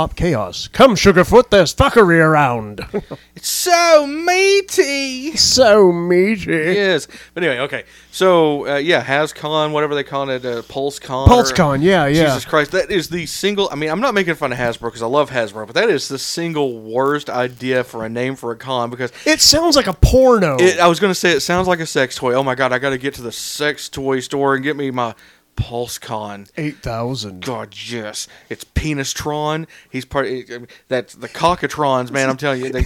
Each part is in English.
Pop Chaos. Come, Sugarfoot, there's fuckery around. It's so meaty. so meaty. Yes, but anyway, okay. So uh, yeah, HasCon, whatever they call it, uh, PulseCon. or- PulseCon, yeah, yeah. Jesus Christ, that is the single. I mean, I'm not making fun of Hasbro because I love Hasbro, but that is the single worst idea for a name for a con because It sounds like a porno. it, I was going to say it sounds like a sex toy. Oh my god, I got to get to the sex toy store and get me my PulseCon. 8,000. God, yes, it's Penistron. He's part. I mean, That's the Cockatrons, man. I'm telling you. They,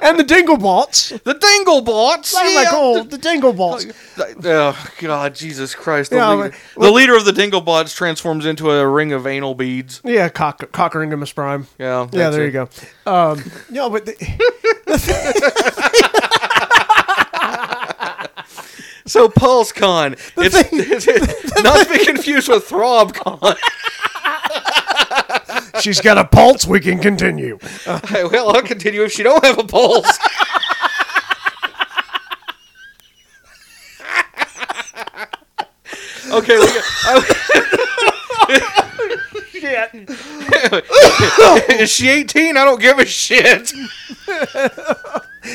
and the Dinglebots. the Dinglebots. Oh my yeah. god, the Dinglebots. Oh God, Jesus Christ! The, Yeah, leader, but- the leader of the Dinglebots transforms into a ring of anal beads. Yeah, cock, Cockeringamus Prime. Yeah, Yeah, that's there it. you go. Um, no, but the, So PulseCon, it's, it's not to be confused with ThrobCon. she's got a pulse. We can continue. well, I'll continue if she don't have a pulse. okay, we got, is she 18? I don't give a shit.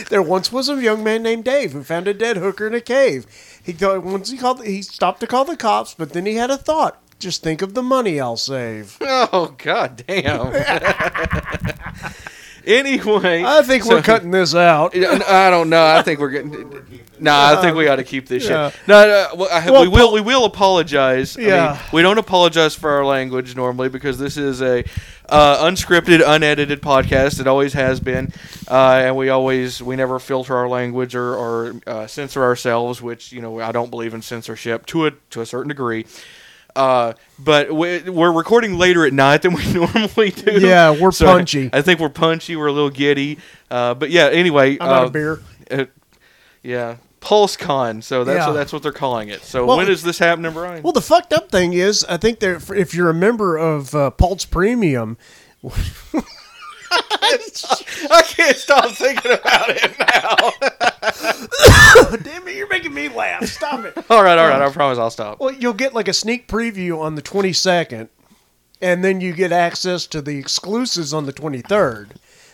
There once was a young man named Dave who found a dead hooker in a cave. He thought once he called, he stopped to call the cops, but then he had a thought. Just think of the money I'll save. Oh god damn. anyway, I think we're cutting this out. I don't know. I think we're getting. Nah, I think we ought to keep this Yeah. shit. No, no well, I, Well, we will. We will apologize. I mean, Yeah. we don't apologize for our language normally because this is a uh, unscripted, unedited podcast. It always has been, uh, and we always we never filter our language or, or uh, censor ourselves. Which you know I don't believe in censorship to a to a certain degree. Uh, but we, we're recording later at night than we normally do. Yeah, we're So punchy. I think we're punchy. We're a little giddy. Uh, but yeah. Anyway, I'm out uh, of beer. uh, yeah, PulseCon. So that's Yeah. what, that's what they're calling it. So Well- when is this happening, Brian? Well, the fucked up thing is, I think that if you're a member of uh, Pulse Premium, I can't stop thinking about it now. damn it, you're making me laugh. Stop it. all right, all right. Uh, I promise I'll stop. Well, you'll get like a sneak preview on the 22nd, and then you get access to the exclusives on the 23rd.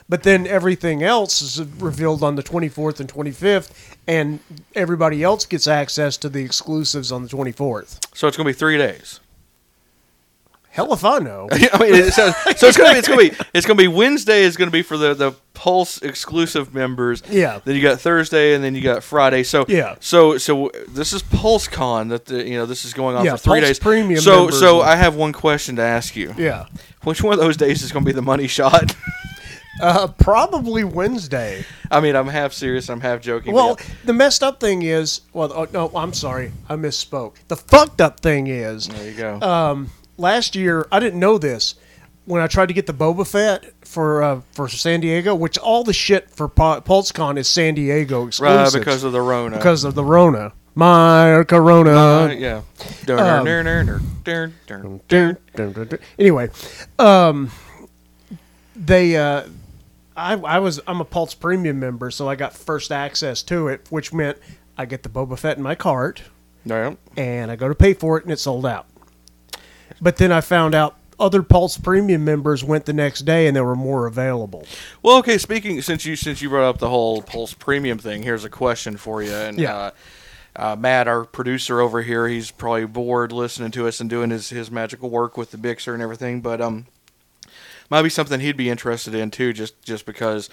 But then everything else is revealed on the 24th and 25th, and everybody else gets access to the exclusives on the 24th. So it's gonna be three days. Hell if I know. I mean, it sounds, so it's gonna be it's gonna be it's gonna be Wednesday is gonna be for the the Pulse exclusive members. Yeah. Then you got Thursday, and then you got Friday. So Yeah. So so this is PulseCon that the you know this is going on Yeah, for three Pulse days. Premium So members so I have one question to ask you. Yeah. Which one of those days is gonna be the money shot? Uh, probably Wednesday. I mean, I'm half serious. I'm half joking. Well, yeah. the messed up thing is, well, oh, no, I'm sorry, I misspoke. The fucked up thing is, there you go. um, last year I didn't know this when I tried to get the Boba Fett for uh, for San Diego, which all the shit for Pu- PulseCon is San Diego right, exclusive because of the Rona. because of the Rona. My Corona. Uh, yeah. Um. Anyway, um, they uh, I I was I'm a Pulse Premium member, so I got first access to it, which meant I get the Boba Fett in my cart, Yeah. and I go to pay for it, and it's sold out. But then I found out other Pulse Premium members went the next day, and there were more available. Well, okay. Speaking since you since you brought up the whole Pulse Premium thing, here's a question for you. And Yeah. uh, uh, Matt, our producer over here, he's probably bored listening to us and doing his his magical work with the Bixer and everything. But um, might be something he'd be interested in too, just just because.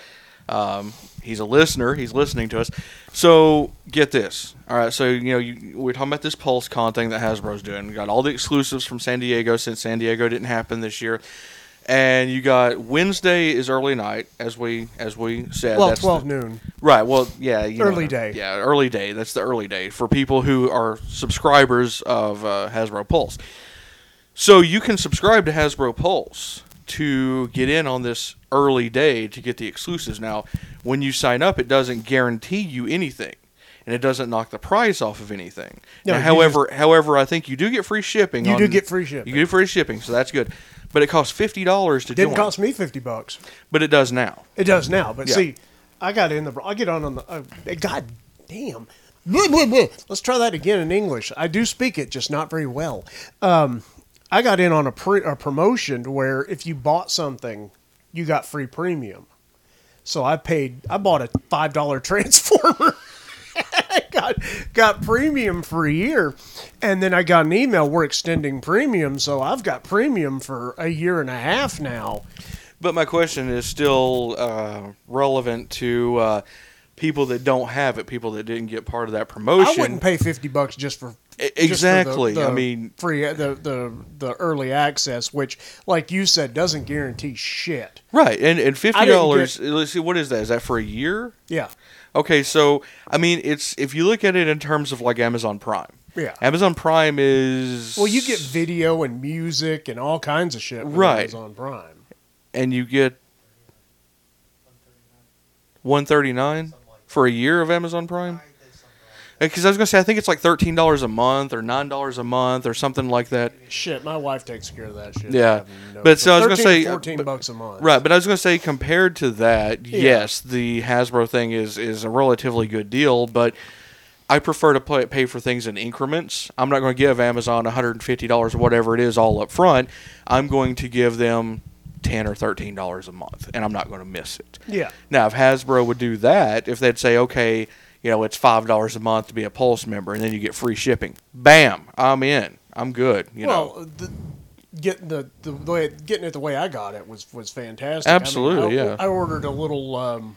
Um, he's a listener. He's listening to us. So get this. All right. So you know, you, we're talking about this PulseCon thing that Hasbro's doing. We got all the exclusives from San Diego since San Diego didn't happen this year, and you got Wednesday is early night, as we as we said. Well, That's the- twelve noon. Right. Well, yeah. You Early know, day. Yeah, early day. That's the early day for people who are subscribers of uh, Hasbro Pulse. So you can subscribe to Hasbro Pulse to get in on this early day to get the exclusives. Now, when you sign up, it doesn't guarantee you anything, and it doesn't knock the price off of anything. No, Now, however, however, I think you do get free shipping. You on- do get free shipping. You get free shipping, so that's good. But it costs fifty dollars to Didn't join. cost me fifty bucks. but it does now. It does now, but Yeah. see, I got in the. I get on on the. Uh, God damn. Let's try that again in English. I do speak it, just not very well. Um, I got in on a, pre- a promotion where if you bought something, you got free premium. So I paid. I bought a five dollar transformer. I got got premium for a year, and then I got an email. We're extending premium, so I've got premium for a year and a half now. But my question is still uh, relevant to uh, people that don't have it, people that didn't get part of that promotion. I wouldn't pay fifty bucks just for E- for the- exactly. the I mean- free the, the the early access, which, like you said, doesn't guarantee shit. Right, and and fifty dollars. Let's see, what is that? Is that for a year? Yeah, Okay, so I mean, it's if you look at it in terms of like Amazon Prime. yeah. Amazon Prime is Well, you get video and music and all kinds of shit with Right. Amazon Prime. and you get one thirty nine for a year of Amazon Prime. Because I was gonna say, I think it's like thirteen dollars a month or nine dollars a month or something like that. Shit, my wife takes care of that shit. Yeah. No But so I was gonna say, fourteen but- bucks a month. Right, but I was going to say compared to that, Yeah. yes, the Hasbro thing is is a relatively good deal, but I prefer to play, pay for things in increments. I'm not going to give Amazon $150 or whatever it is all up front. I'm going to give them 10 or $13 a month and I'm not going to miss it. Yeah. Now, if Hasbro would do that, if they'd say, "Okay, you know, it's $5 a month to be a Pulse member and then you get free shipping." Bam, I'm in. I'm good, you know. the, getting the the way getting it the way I got it was was fantastic. I mean, Absolutely, I, yeah. I ordered a little um,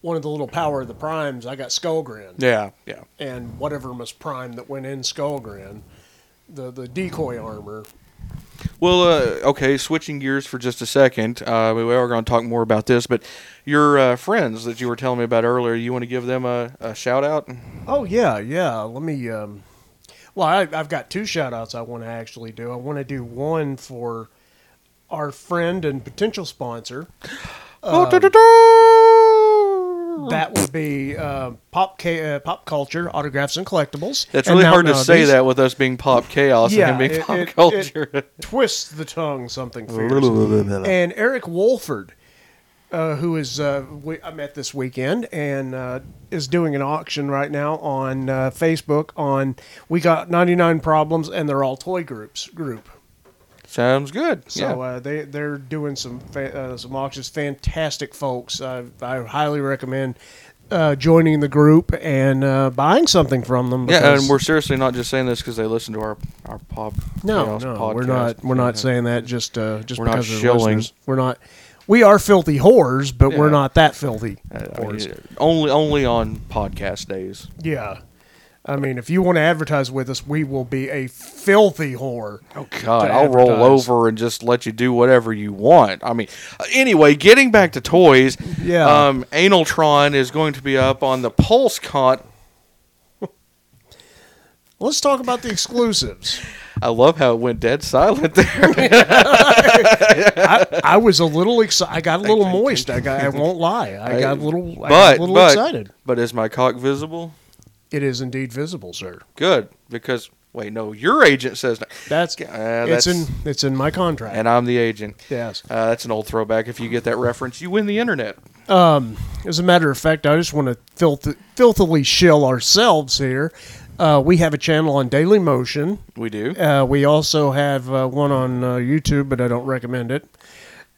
one of the little Power of the Primes. I got Skullgrin Yeah, yeah. and whatever was Prime that went in Skullgrin, the the decoy armor. Well, uh, okay, switching gears for just a second. Uh, we are going to talk more about this, but your uh, friends that you were telling me about earlier, you want to give them a, a shout out? Oh yeah, yeah. Let me. Um, well, I, I've got two shout outs I want to actually do. I want to do one for our friend and potential sponsor. Oh, That would be uh, pop ca- uh, pop culture autographs and collectibles. That's And really now hard to say nowadays, that with us being pop chaos Yeah, and being it- pop it- culture. Twists the tongue something fierce. and Eric Wolford, uh, who is uh, we, I met this weekend and uh, is doing an auction right now on uh, Facebook. On we got ninety nine problems, and they're all toy groups group. Sounds good. So yeah. uh, they they're doing some fa- uh, some auctions. Fantastic folks. I I highly recommend. Uh, joining the group and uh, buying something from them. yeah, and we're seriously not just saying this because they listen to our our pop No, no, podcast. we're not. We're not Yeah. saying that just uh, just We're not because of the shilling. listeners. We're not. We are filthy whores, but we're not that filthy Uh, I whores. mean, only only on podcast days. Yeah, I mean, if you want to advertise with us, we will be a filthy whore. Oh God, I'll roll over and just let you do whatever you want. I mean, uh, anyway, getting back to toys. Yeah. Um, Analtron is going to be up on the Pulse Con. Let's talk about the exclusives. I love how it went dead silent there. I, I was a little excited. I got a little moist. I got. I won't lie. I got a little. I got but a little but excited. but is my cock visible? It is indeed visible, sir. Good because wait, no, your agent says no. That's. Uh, it's in. It's in my contract. and I'm the agent. yes. Uh, that's an old throwback. If you get that reference, you win the internet. Um, as a matter of fact, I just want to filth- filthily shill ourselves here. Uh, we have a channel on Daily Motion. We do. Uh, we also have uh, one on uh, YouTube, but I don't recommend it.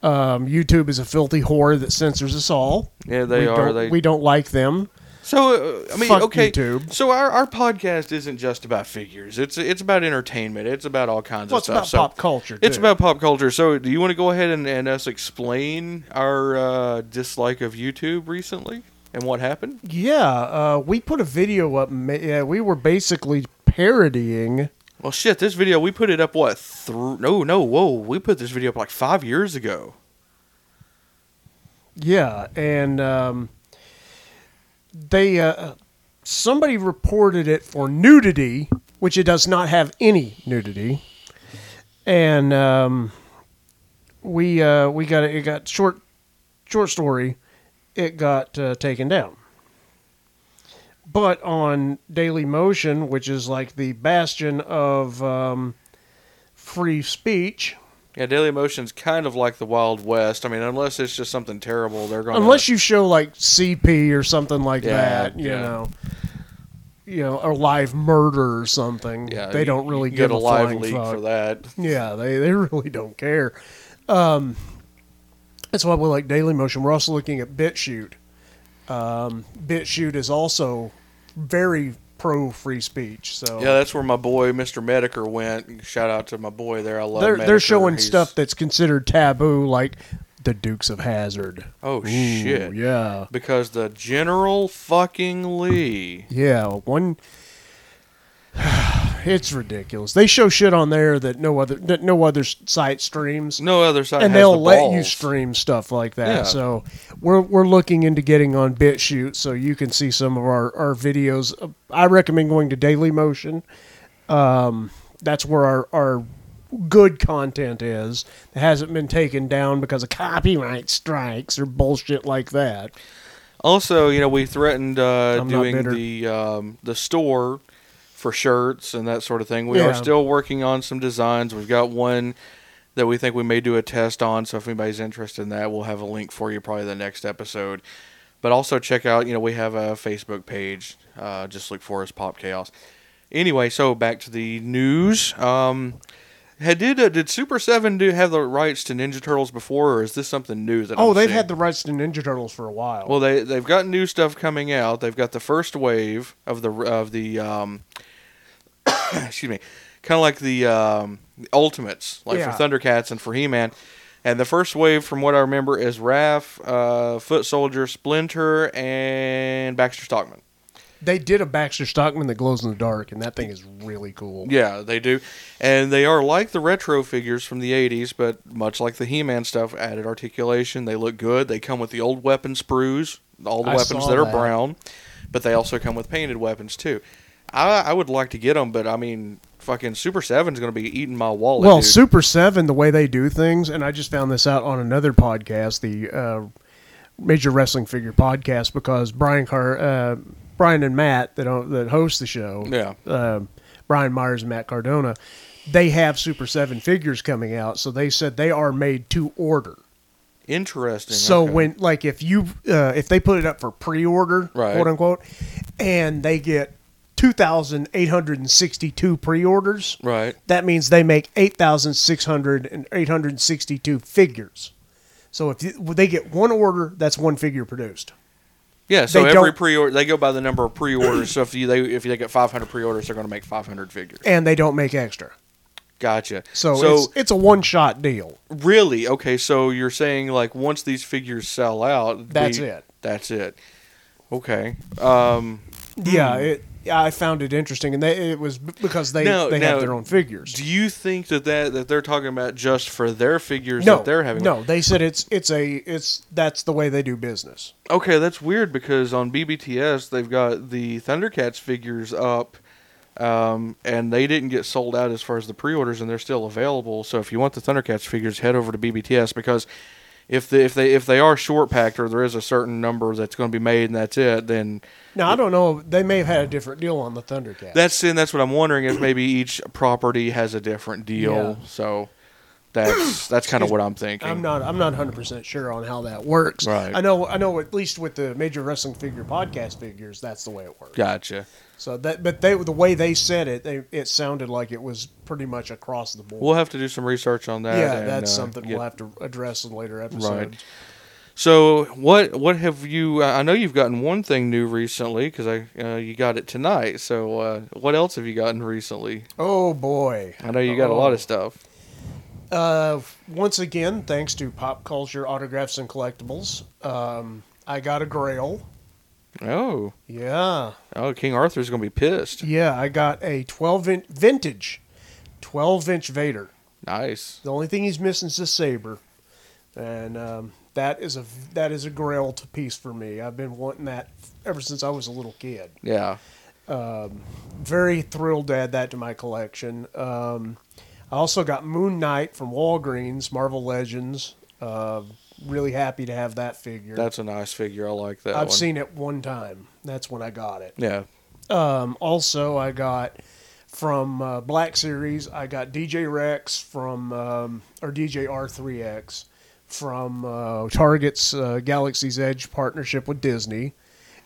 Um, YouTube is a filthy whore that censors us all. Yeah, they we are. Don't, They we don't like them. So uh, I mean, Fuck okay. YouTube. So our, our podcast isn't just about figures. It's it's about entertainment. It's about all kinds Well, of it's stuff. about so pop culture. it's too. about pop culture. So do you want to go ahead and, and us explain our uh, dislike of YouTube recently and what happened? Yeah, uh, we put a video up. ma- Yeah, we were basically parodying. Well, shit. This video we put it up what? Through no, no. Whoa, we put this video up like five years ago. Yeah, and um, they uh, somebody reported it for nudity, which it does not have any nudity, and um, we uh, we got it got short short story. It got uh, taken down. But on Daily Motion, which is like the bastion of um, free speech, Yeah, Daily Motion's kind of like the Wild West. I mean, unless it's just something terrible, they're going. unless you show like CP or something like Yeah, that, you yeah. know. you know a live murder or something. Yeah, they you- don't really get a a live leak fuck. for that. Yeah, they, they really don't care. Um, that's why we like Daily Motion. We're also looking at BitChute. Um, BitChute is also very pro free speech. So Yeah, that's where my boy Mr. Mediker went. Shout out to my boy there. I love. they're they're showing He's- stuff that's considered taboo, like the Dukes of Hazzard. Oh Ooh, shit! Yeah, Because the General fucking Lee. yeah. One. It's ridiculous. They show shit on there that no other that no other site streams. No other side. and they'll the let you stream stuff like that. Yeah. So we're we're looking into getting on BitChute so you can see some of our our videos. Uh, I recommend going to Daily Motion. Um, that's where our our good content is. It hasn't been taken down because of copyright strikes or bullshit like that. Also, you know, we threatened uh, doing the um, the store for shirts and that sort of thing. We Yeah. are still working on some designs. We've got one that we think we may do a test on. So if anybody's interested in that, we'll have a link for you probably the next episode. But also check out, you know, we have a Facebook page. Uh, just look for us, Pop Chaos. Anyway, so back to the news. Um, had did uh, did Super Seven do have the rights to Ninja Turtles before, or is this something new that? Oh, I'm they've seeing? had the rights to Ninja Turtles for a while. Well, they they've got new stuff coming out. They've got the first wave of the of the um, excuse me, kind of like the um, Ultimates, like Yeah. for Thundercats and for He Man. And the first wave, from what I remember, is Raph, uh, Foot Soldier, Splinter, and Baxter Stockman. they did a Baxter Stockman that glows in the dark, and that thing is really cool. Yeah, they do. And they are like the retro figures from the 80s, but much like the He Man stuff, added articulation. They look good. They come with the old weapon sprues, all the I weapons that are that. brown, but they also come with painted weapons, too. I, I would like to get them, but I mean, fucking Super 7's going to be eating my wallet. Well, dude. Super Seven, the way they do things, and I just found this out on another podcast, the uh, Major Wrestling Figure podcast, because Brian Car, uh, Brian and Matt that don't, that host the show, Yeah. uh, Brian Myers and Matt Cardona, they have Super Seven figures coming out, so they said they are made to order. Interesting. So okay. when like if you uh, if they put it up for pre-order, Right. quote unquote, and they get two thousand eight hundred and sixty-two pre-orders, Right. that means they make 8,600 and 862 figures. So if you, they get one order, that's one figure produced. Yeah, so They every pre-order, they go by the number of pre-orders. so if you they if they get 500 pre-orders, they're going to make 500 figures. And they don't make extra. Gotcha. So, so it's, it's a one-shot deal. Really? Okay, so you're saying like once these figures sell out, That's we- it. That's it. Okay. Um, Yeah, it, I found it interesting, and they, it was because they Now- they now, have their own figures. do you think that, that that they're talking about just for their figures No, that they're having? no, they said it's it's a it's that's the way they do business. Okay, that's weird because on BBTS they've got the Thundercats figures up, um, and they didn't get sold out as far as the pre-orders, and they're still available. So if you want the Thundercats figures, head over to BBTS because if the, if they if they are short packed or there is a certain number that's going to be made and that's it, then Now I don't know. They may have had a different deal on the Thundercat. That's and that's what I'm wondering if maybe each property has a different deal. Yeah. So that's that's kind of what I'm thinking. I'm not. I'm not 100 percent sure on how that works. Right. I know. I know. At least with the major wrestling figure podcast figures, that's the way it works. Gotcha. So that, but they the way they said it, they, it sounded like it was pretty much across the board. We'll have to do some research on that. yeah, and, that's uh, something get- we'll have to address in later episodes. Right. So what what have you? I know you've gotten one thing new recently because I uh, you got it tonight. So uh, what else have you gotten recently? Oh boy. I know you got a lot Oh. of stuff. Uh, once again, thanks to Pop Culture Autographs and Collectibles, um, I got a Grail. Oh, Yeah, oh, King Arthur's gonna be pissed. yeah, I got a 12 inch vintage, 12 inch Vader. Nice. The only thing he's missing is a saber, and um, that is a that is a Grail to piece for me. I've been wanting that ever since I was a little kid. Yeah. Very thrilled to add that to my collection. Um, I also got Moon Knight from Walgreens, Marvel Legends. Uh, really happy to have that figure. That's a nice figure. I like that. I've one. seen it one time. That's when I got it. Yeah. Um, also, I got from uh, Black Series. I got DJ Rex from um, or DJ R3X from uh, Target's uh, Galaxy's Edge partnership with Disney,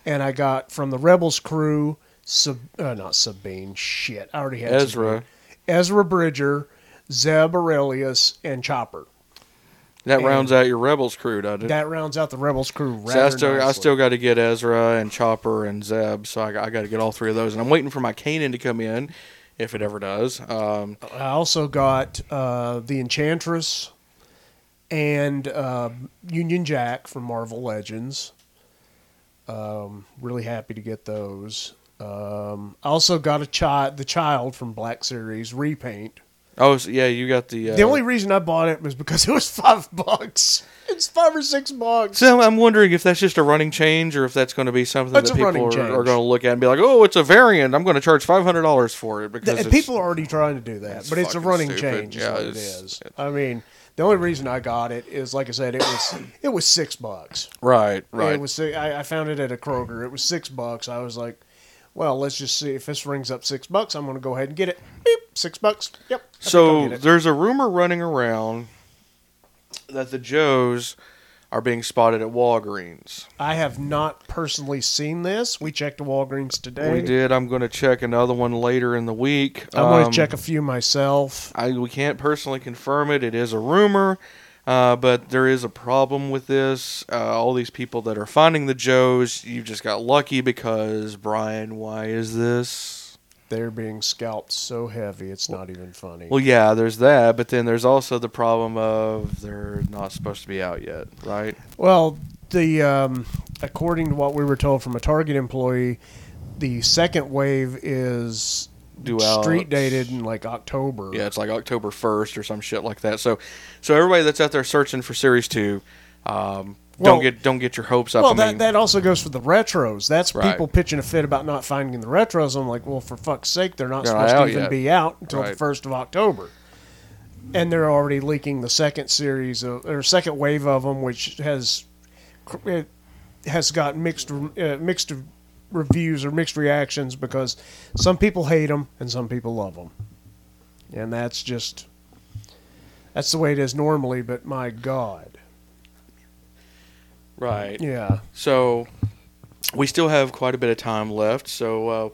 and I got from the Rebels crew Sab, uh, not Sabine. Shit, I already had Ezra. Sabine. Ezra Bridger, Zeb Orrelios, and Chopper. That And- rounds out your Rebels crew, doesn't it? That rounds out the Rebels crew. See, I still, I still got to get Ezra and Chopper and Zeb, so I, got- I got to get all three of those, and I'm waiting for my Kanan to come in, if it ever does. Um, I also got uh, the Enchantress and uh, Union Jack from Marvel Legends. Um, really happy to get those. Um, I also got a child, the child from Black Series repaint. Oh, so, yeah, you got the. Uh, The only reason I bought it was because it was five bucks. It's five or six bucks. So I'm wondering if that's just a running change, or if that's going to be something That's that a people running are, change. are going to look at and be like, "Oh, it's a variant. I'm going to charge five hundred dollars for it because And it's- people are already trying to do that, but it's a fucking running stupid. change. Is Yeah, what it it's- is. I mean, the only reason I got it is, like I said, it was it was six bucks. right, right." It was. si- I, I found it at a Kroger. It was six bucks. I was like, well, let's just see if this rings up six bucks. I'm going to go ahead and get it. Beep, six bucks. Yep. I think I'll So there's a rumor running around that the Joes are being spotted at Walgreens. I have not personally seen this. We checked the Walgreens today. We did. I'm going to check another one later in the week. I'm going Um, to check a few myself. I we can't personally confirm it. It is a rumor, uh, but there is a problem with this. Uh, all these people that are finding the Joes, you just got lucky because Brian. Why is this? They're being scalped so heavy, it's not even funny. Well, yeah, there's that, but then there's also the problem of they're not supposed to be out yet, right? Well, the um, according to what we were told from a Target employee, the second wave is Due street dated in like October. Yeah, it's like October 1st or some shit like that. So, so everybody that's out there searching for Series Two, um, Well- don't get don't get your hopes up. Well, I that, mean, that also goes for the retros. That's Right. people pitching a fit about not finding the retros. I'm like, well, for fuck's sake, they're not They're not supposed to even yet. be out until the first of October. And they're already leaking the second series of, or second wave of them, which has it has got mixed uh, mixed reviews or mixed reactions because some people hate them and some people love them, and that's just that's the way it is normally. But my God, right. yeah. So we still have quite a bit of time left, so uh,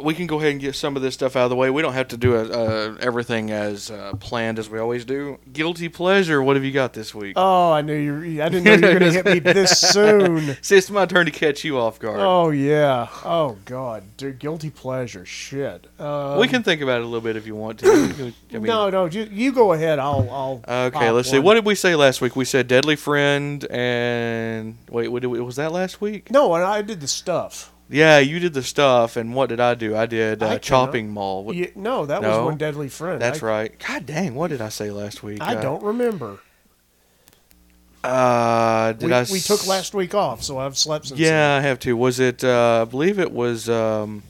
we can go ahead and get some of this stuff out of the way. We don't have to do a, uh, everything as uh, planned as we always do. Guilty pleasure. What have you got this week? Oh, I knew you. I didn't know you were going to hit me this soon. See, it's my turn to catch you off guard. Oh yeah. Oh God. Dude, guilty pleasure. Shit. Um, we can think about it a little bit if you want to. I mean, no, no. You, you go ahead. I'll. I'll. Okay, let's see. What did we say last week? We said Deadly Friend and wait, what did we, was that last week? No, I did the stuff. Yeah, you did the stuff, and what did I do? I did uh, cannot- Chopping Mall. What- You- no, that No. was one deadly friend. That's I, right. God dang, what did I say last week? I Uh, don't remember. Uh, did We, I? we took last week off, so I've slept since. Yeah, I have to. Was it? Uh, I believe it was. Um,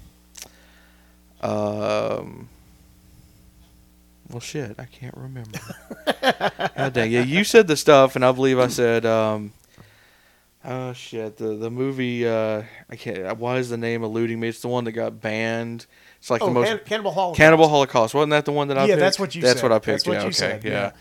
um, well, shit, I can't remember. God dang. Yeah, you said the stuff, and I believe I said. Um, oh shit, the the movie. Uh, I can't. Why is the name eluding me? It's the one that got banned. It's like Oh, the most Can- Cannibal Holocaust. Cannibal Holocaust. Wasn't that the one that I Yeah, picked? that's what you That's said. what I picked. That's what yeah, you okay, said, yeah. yeah.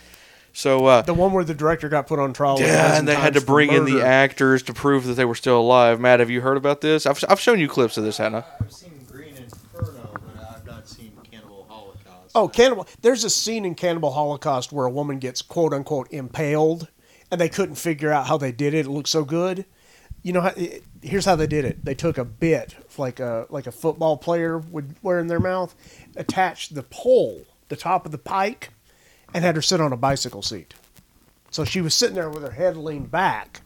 So uh, The one where the director got put on trial. yeah, and they had to times for bring in the actors to prove that they were still alive. Matt, have you heard about this? I've, I've shown you clips of this, haven't I? I've seen Green Inferno, but I've not seen Cannibal Holocaust. Oh, cannibal! There's a scene in Cannibal Holocaust where a woman gets quote unquote impaled, and they couldn't figure out how they did it. It looked so good. You know, here's how they did it. They took a bit, like a like a football player would wear in their mouth, attached the pole, the top of the pike, and had her sit on a bicycle seat. So she was sitting there with her head leaned back.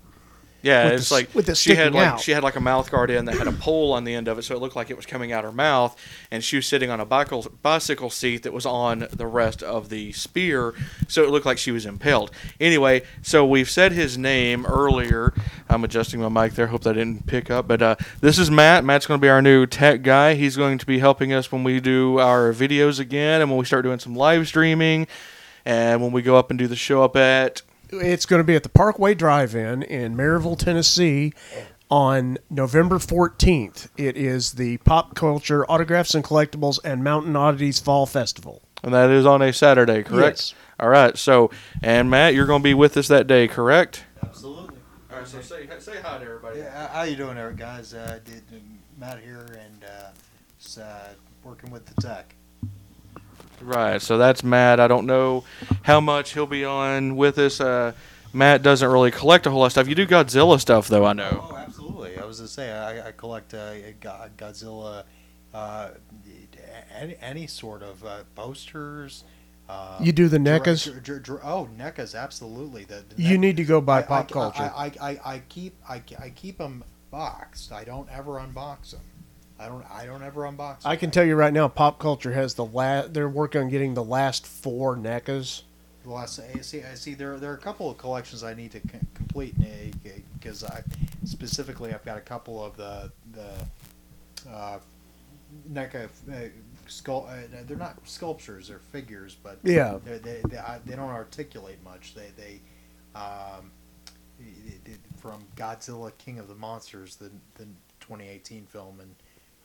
Yeah, it's the- like with it she had like out. she had like a mouth guard in that had a pole on the end of it, so it looked like it was coming out her mouth, and she was sitting on a bicycle bicycle seat that was on the rest of the spear, so it looked like she was impaled. Anyway, so we've said his name earlier. I'm adjusting my mic there. Hope that didn't pick up, but uh, this is Matt. Matt's going to be our new tech guy. He's going to be helping us when we do our videos again, and when we start doing some live streaming, and when we go up and do the show up at It's going to be at the Parkway Drive-In in Maryville, Tennessee, on November 14th. It is the Pop Culture Autographs and Collectibles and Mountain Oddities Fall Festival. And that is on a Saturday, correct? Yes. All right. So, and Matt, you're going to be with us that day, correct? Absolutely. All right. So say say hi to everybody. Yeah, how you doing there, guys? Uh, did Matt here, and uh, s- uh, working with the tech. Right. So that's Matt. I don't know how much he'll be on with us. Uh, Matt doesn't really collect a whole lot of stuff. You do Godzilla stuff, though. I know. Oh, absolutely. I was gonna say I, I collect uh, Godzilla, uh, any, any sort of uh, posters. Uh, You do the dra- NECAs? dra- dra- dra- oh, NECAs, absolutely. The, the You NECA need to go buy I- pop I, culture. I, I, I, I keep I, I keep them boxed. I don't ever unbox them. I don't I don't ever unbox. I can tell you right now, pop culture has the last. They're working on getting the last four NECAs. The last, I see, I see. There, there are a couple of collections I need to c- complete because I specifically I've got a couple of the the uh, NECA uh, sculpt. Uh, they're not sculptures; they're figures, but Yeah. they they, I, they don't articulate much. They they um, from Godzilla King of the Monsters, the the 2018 film, and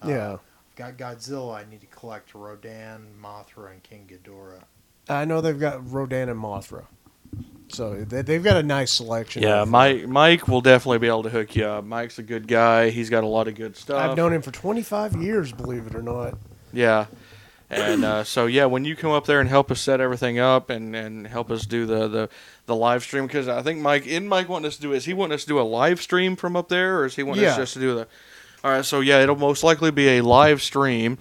uh, Yeah. got Godzilla. I need to collect Rodan, Mothra, and King Ghidorah. I know they've got Rodan and Mothra, so they, they've got a nice selection. Yeah, Mike. Mike will definitely be able to hook you up. Mike's a good guy. He's got a lot of good stuff. I've known him for 25 years, believe it or not. Yeah. And uh, so yeah, when you come up there and help us set everything up and, and help us do the, the, the live stream, because I think Mike, in Mike wanting us to do is he wanting us to do a live stream from up there, or is he wanting us just to do the? All right, so yeah, it'll most likely be a live stream,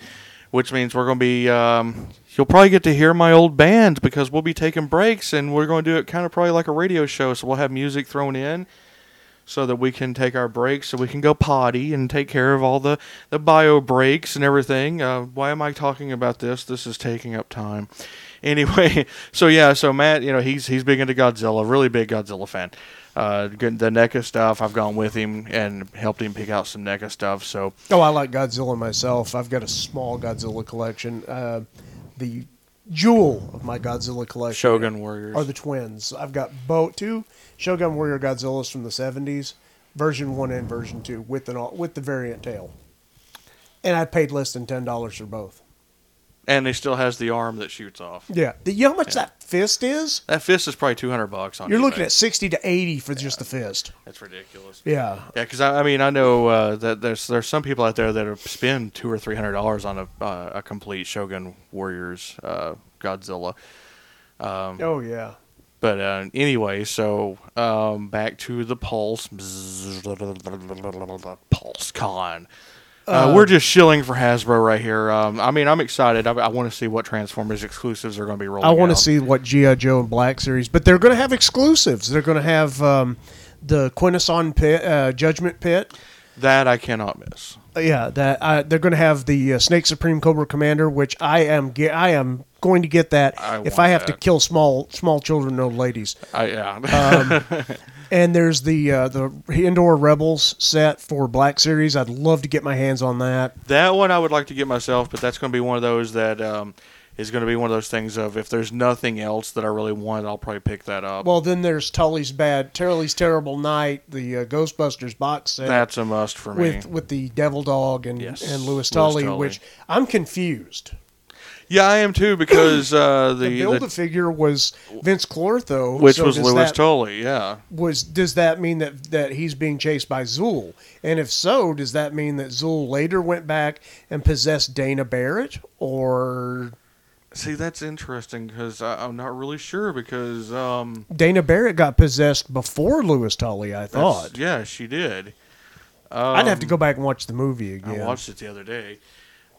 which means we're going to be. Um, you'll probably get to hear my old band because we'll be taking breaks and we're going to do it kind of probably like a radio show. So we'll have music thrown in so that we can take our breaks, so we can go potty and take care of all the, the bio breaks and everything. Uh, why am I talking about this? This is taking up time. Anyway, so yeah, so Matt, you know, he's he's big into Godzilla, really big Godzilla fan. Uh, the NECA stuff, I've gone with him and helped him pick out some NECA stuff. So Oh, I like Godzilla myself. I've got a small Godzilla collection. Uh, the jewel of my Godzilla collection Shogun Warriors. are the twins. I've got both two Shogun Warrior Godzillas from the 70s, version 1 and version 2 with an with the variant tail. And I paid less than $10 for both. And he still has the arm that shoots off. Yeah. Do you know how much that fist is? That fist is probably two hundred bucks on. You're looking at 60 to 80 for just the fist. That's ridiculous. Yeah. Yeah, because I, I mean I know uh, that there's there's some people out there that have spend two or three hundred dollars on a uh, a complete Shogun Warriors uh, Godzilla. Um, Oh yeah. but uh, anyway, so um, back to the Pulse Pulse Con. Uh, we're just shilling for Hasbro right here. Um, I mean, I'm excited. I, I want to see what Transformers exclusives are going to be rolling. I want to see what GI Joe and Black Series, but they're going to have exclusives. They're going to have um, the Quintesson Pit, uh, Judgment Pit. that. I cannot miss. Uh, yeah, that uh, they're going to have the uh, Snake Supreme Cobra Commander, which I am ge- I am going to get that I if I have to kill small small children and old ladies. I, yeah. Um, And there's the uh, the Endor Rebels set for Black Series. I'd love to get my hands on that. That one I would like to get myself, but that's going to be one of those that um, is going to be one of those things of if there's nothing else that I really want, I'll probably pick that up. Well, then there's Tully's Bad, Tully's Terrible Night, the uh, Ghostbusters box set. that's a must for me. with with the Devil Dog and Yes, and Louis Louis Tully, Tully. which I'm confused. Yeah, I am too because uh, The, the, build a figure was Vince Clortho, which so was Louis Tully. Yeah, Was does that mean that that he's being chased by Zuul? And if so, does that mean that Zuul later went back and possessed Dana Barrett, or see that's interesting because I'm not really sure because um, Dana Barrett got possessed before Louis Tully? I thought. yeah, she did. Um, I'd have to go back and watch the movie again. I watched it the other day.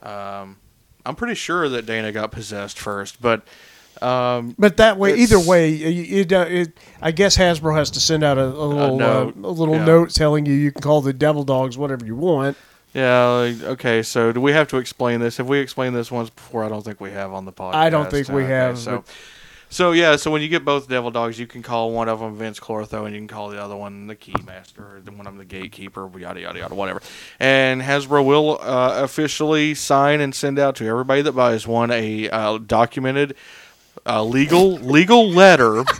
Um, I'm pretty sure that Dana got possessed first, but um, But that way, either way, it, it, it, I guess Hasbro has to send out a, a little note, uh, a little yeah. note telling you you can call the Devil Dogs whatever you want. Yeah. Like, okay. So, do we have to explain this? Have we explained this once before? I don't think we have on the podcast. I don't think we Okay, have, So, but- so yeah. So when you get both devil dogs, you can call one of them Vince Clortho, and you can call the other one the Keymaster, or the one of them the Gatekeeper, yada yada yada, whatever. And Hasbro will uh, officially sign and send out to everybody that buys one a uh, documented, uh, legal legal letter.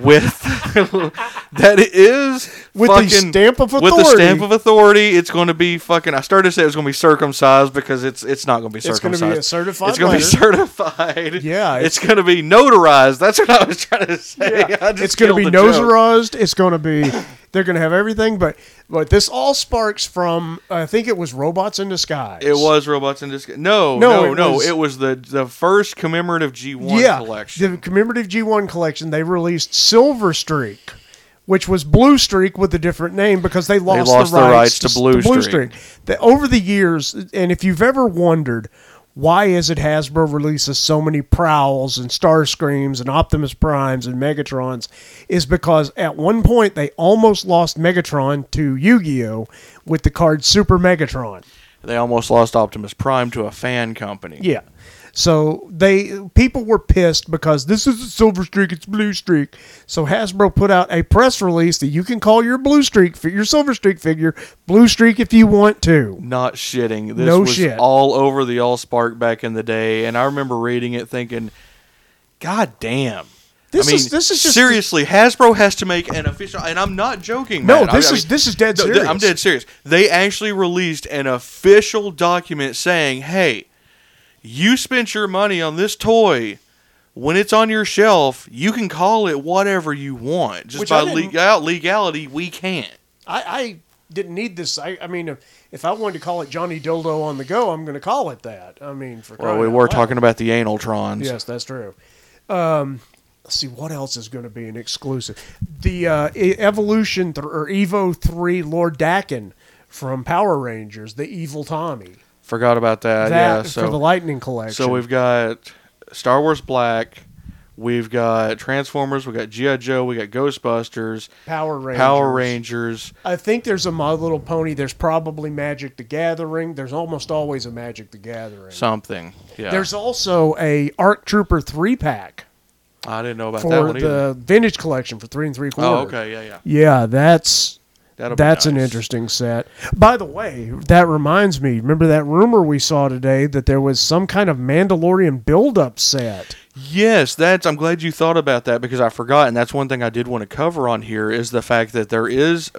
with that it is With the stamp of with the authority. stamp of authority it's going to be fucking I started to say it was going to be circumcised because it's it's not going to be circumcised. It's going to be a certified it's going to be certified Yeah, it's, it's- going to be notarized that's what I was trying to say just it's going to be notarized. It's going to be They're going to have everything, but but this all sparks from I think it was Robots in Disguise. It was robots in disguise. No, No, no, it no. was- It was the the first commemorative G1 yeah, collection. the commemorative G1 collection. They released Silver Streak, which was Blue Streak with a different name because they lost, lost the the rights, rights to Blue Streak. The- over the years, and if you've ever wondered why is it Hasbro releases so many Prowls and Starscreams and Optimus Primes and Megatrons, is because at one point they almost lost Megatron to Yu-Gi-Oh with the card Super Megatron. they almost lost Optimus Prime to a fan company. Yeah. So they people were pissed because this is a silver streak, it's blue streak. So Hasbro put out a press release that you can call your blue streak, your silver streak figure, blue streak if you want to. Not shitting. This No was shit. all over the Allspark back in the day, and I remember reading it thinking, God damn. This I mean, is this is just seriously. Hasbro has to make an official, and I'm not joking. No, man. This I is mean, this is dead serious. I'm dead serious. They actually released an official document saying, "Hey, you spent your money on this toy. When it's on your shelf, you can call it whatever you want. Just Which by didn't- legality, we can't." I, I didn't need this. I, I mean, if, if I wanted to call it Johnny Dildo on the go, I'm going to call it that. I mean, for Well, we were talking about the Analtrons. Yes, that's true. Um, let's see what else is going to be an exclusive. The uh, Evolution th- or Evo Three Lord Drakkon from Power Rangers, the Evil Tommy. Forgot about that. that yeah, for so the Lightning Collection. So we've got Star Wars Black, we've got Transformers, we've got GI Joe, we got Ghostbusters, Power Rangers. Power Rangers. I think there's a My Little Pony. There's probably Magic the Gathering. There's almost always a Magic the Gathering. Something. Yeah. There's also a Arc Trooper three pack I didn't know about that for one either. the vintage collection for three and three quarter. Oh, okay, yeah, yeah. Yeah, that's That'll That's an interesting set. By the way, that reminds me. Remember that rumor we saw today that there was some kind of Mandalorian build-up set. Yes, that's. I'm glad you thought about that because I forgot, and that's one thing I did want to cover on here is the fact that there is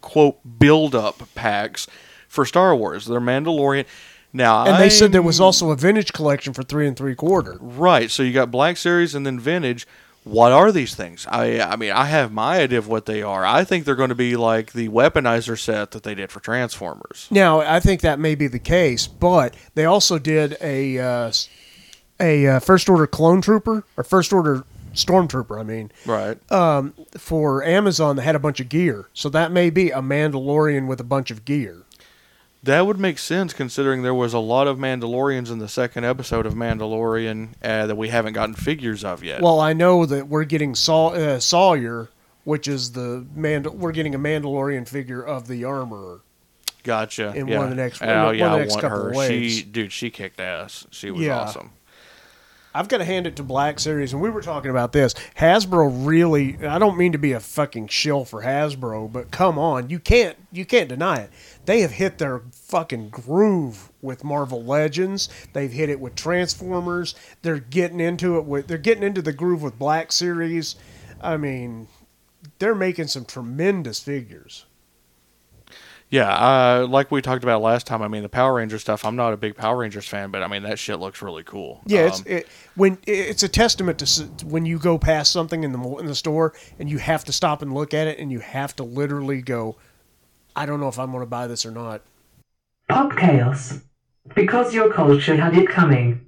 quote build up packs for Star Wars. They're Mandalorian. Now, And they said there was also a vintage collection for three and three quarter. Right. So you got Black Series and then Vintage. What are these things? I I mean, I have my idea of what they are. I think they're going to be like the weaponizer set that they did for Transformers. Now, I think that may be the case, but they also did a uh, a uh, first order clone trooper or first order stormtrooper. I mean, Right. um, for Amazon that had a bunch of gear, so that may be a Mandalorian with a bunch of gear. That would make sense considering there was a lot of Mandalorians in the second episode of Mandalorian uh, that we haven't gotten figures of yet. Well, I know that we're getting Saw, uh, Sawyer, which is the Mand- we're getting a Mandalorian figure of the armorer. gotcha. in yeah. one of the next- oh, one of the yeah, I next couple her. of She, dude, she kicked ass. She was Yeah. awesome. I've got to hand it to Black Series, and we were talking about this. Hasbro really. I don't mean to be a fucking shill for Hasbro, but come on, you can't you can't deny it. They have hit their fucking groove with Marvel Legends. They've hit it with Transformers. They're getting into it with. They're getting into the groove with Black Series. I mean, they're making some tremendous figures. Yeah, uh, like we talked about last time. I mean, the Power Ranger stuff. I'm not a big Power Rangers fan, but I mean that shit looks really cool. Yeah, it's Um, it, when it's a testament to when you go past something in the in the store and you have to stop and look at it and you have to literally go, I don't know if I'm going to buy this or not. Pop chaos. Because your culture had it coming.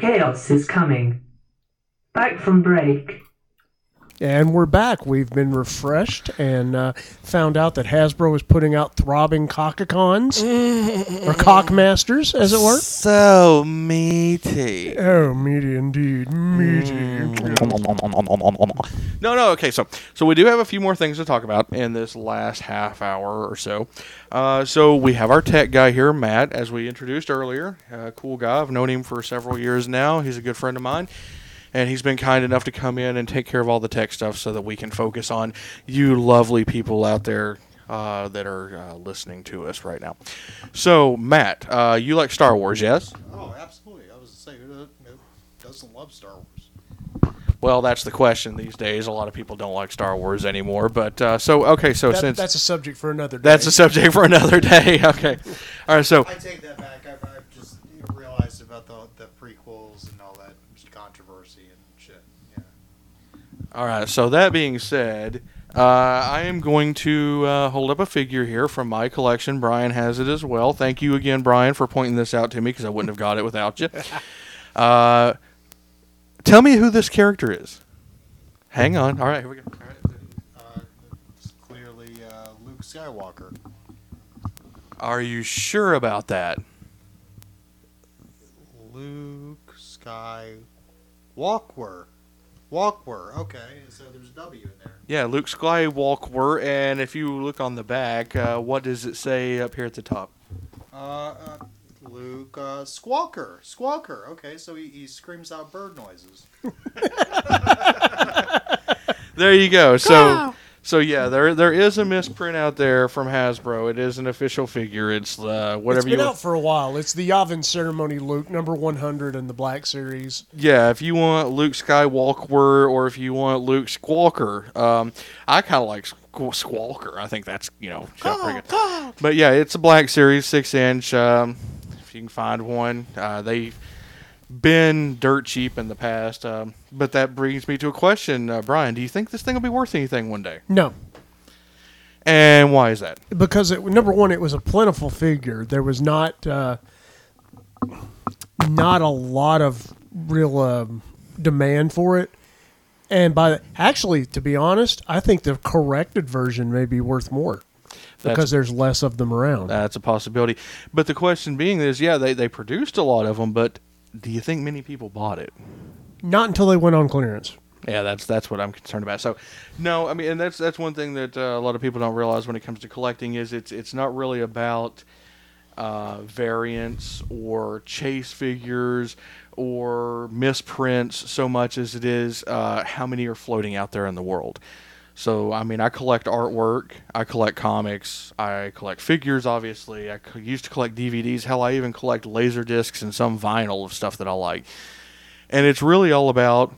Chaos is coming. Back from break. And we're back. We've been refreshed and uh, found out that Hasbro is putting out throbbing cockacons or cockmasters, as it were. So meaty. Oh, meaty indeed, meaty. No, no. Okay, so so we do have a few more things to talk about in this last half hour or so. Uh, so we have our tech guy here, Matt, as we introduced earlier. Uh, cool guy. I've known him for several years now. He's a good friend of mine. And he's been kind enough to come in and take care of all the tech stuff so that we can focus on you lovely people out there uh, that are uh, listening to us right now. So, Matt, uh, you like Star Wars, yes? Oh, absolutely. I was to say, who do- who doesn't love Star Wars? Well, that's the question these days. A lot of people don't like Star Wars anymore. But uh, so, okay, so That- since that's a subject for another day. That's a subject for another day. Okay. All right. So, I take that back. I've, I've just realized about the, the prequels and all that controversy and shit. Yeah. All right. So that being said, uh, I am going to uh, hold up a figure here from my collection. Brian has it as well. Thank you again, Brian, for pointing this out to me because I wouldn't have got it without you. Uh, tell me who this character is. Hang on. All right. Here we go. All right. Uh, it's clearly uh, Luke Skywalker. Are you sure about that? Luke Skywalker. Walker. Okay, so there's a W in there. Yeah, Luke Skywalker. And if you look on the back, uh, what does it say up here at the top? Uh, uh Luke uh, Squawker. Squawker. Okay, so he, he screams out bird noises. There you go. So, so yeah, there there is a misprint out there from Hasbro. It is an official figure. It's uh, whatever It's been you. out for a while. It's the Yavin Ceremony Luke, number 100 in the Black Series. yeah, if you want Luke Skywalker or if you want Luke Squawker, um, I kind of like Squ- Squawker. I think that's you know pretty good. But yeah, it's a Black Series six inch. Um, if you can find one, uh, they've been dirt cheap in the past. Um, but that brings me to a question, uh, Brian. Do you think this thing will be worth anything one day? No, And why is that? because it, number one, it was a plentiful figure. There was not uh, not a lot of real um, demand for it. And by actually, to be honest, I think the corrected version may be worth more because there's less of them around. That's a possibility. But the question being is, yeah, they, they produced a lot of them, but do you think many people bought it? Not until they went on clearance. Yeah, that's that's what I'm concerned about. So, no, I mean, and that's that's one thing that uh, a lot of people don't realize when it comes to collecting is it's it's not really about uh, variants or chase figures or misprints so much as it is uh, how many are floating out there in the world. So, I mean, I collect artwork, I collect comics, I collect figures, obviously. I used to collect DVDs. Hell, I even collect laser discs and some vinyl of stuff that I like. And it's really all about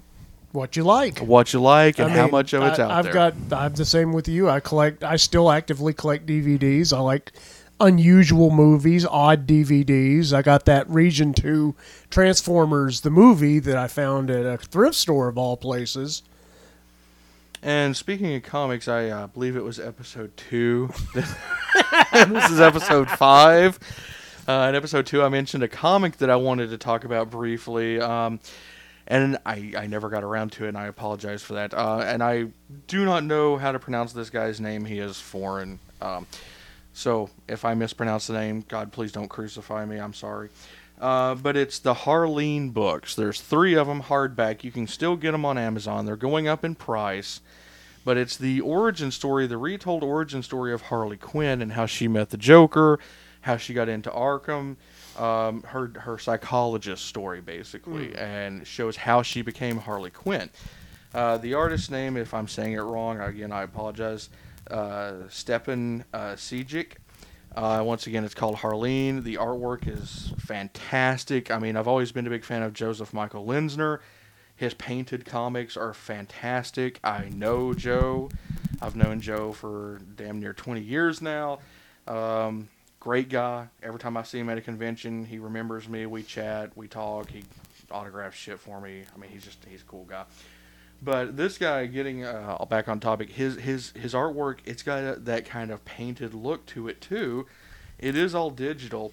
What you like? what you like and I how much of it's I, out I've there. got. I'm the same with you. I collect. I still actively collect DVDs. I like unusual movies, odd DVDs. I got that Region Two Transformers the movie that I found at a thrift store of all places. And speaking of comics, I uh, believe it was episode two. this is episode five. Uh, in episode two, I mentioned a comic that I wanted to talk about briefly. Um, and I, I never got around to it, and I apologize for that. Uh, and I do not know how to pronounce this guy's name. He is foreign. Um, so if I mispronounce the name, God, please don't crucify me. I'm sorry. Uh, but it's the Harleen books. There's three of them hardback. You can still get them on Amazon. They're going up in price. But it's the origin story, the retold origin story of Harley Quinn and how she met the Joker, how she got into Arkham, um, her her psychologist story basically, and shows how she became Harley Quinn. Uh, the artist's name, if I'm saying it wrong, again I apologize. Uh, Stepan uh. Uh, once again, it's called Harleen. The artwork is fantastic. I mean, I've always been a big fan of Joseph Michael Linsner. His painted comics are fantastic. I know Joe. I've known Joe for damn near 20 years now. Um, great guy. Every time I see him at a convention, he remembers me. We chat, we talk. He autographs shit for me. I mean, he's just he's a cool guy. But this guy, getting uh, back on topic, his his his artwork, it's got a, that kind of painted look to it too. It is all digital,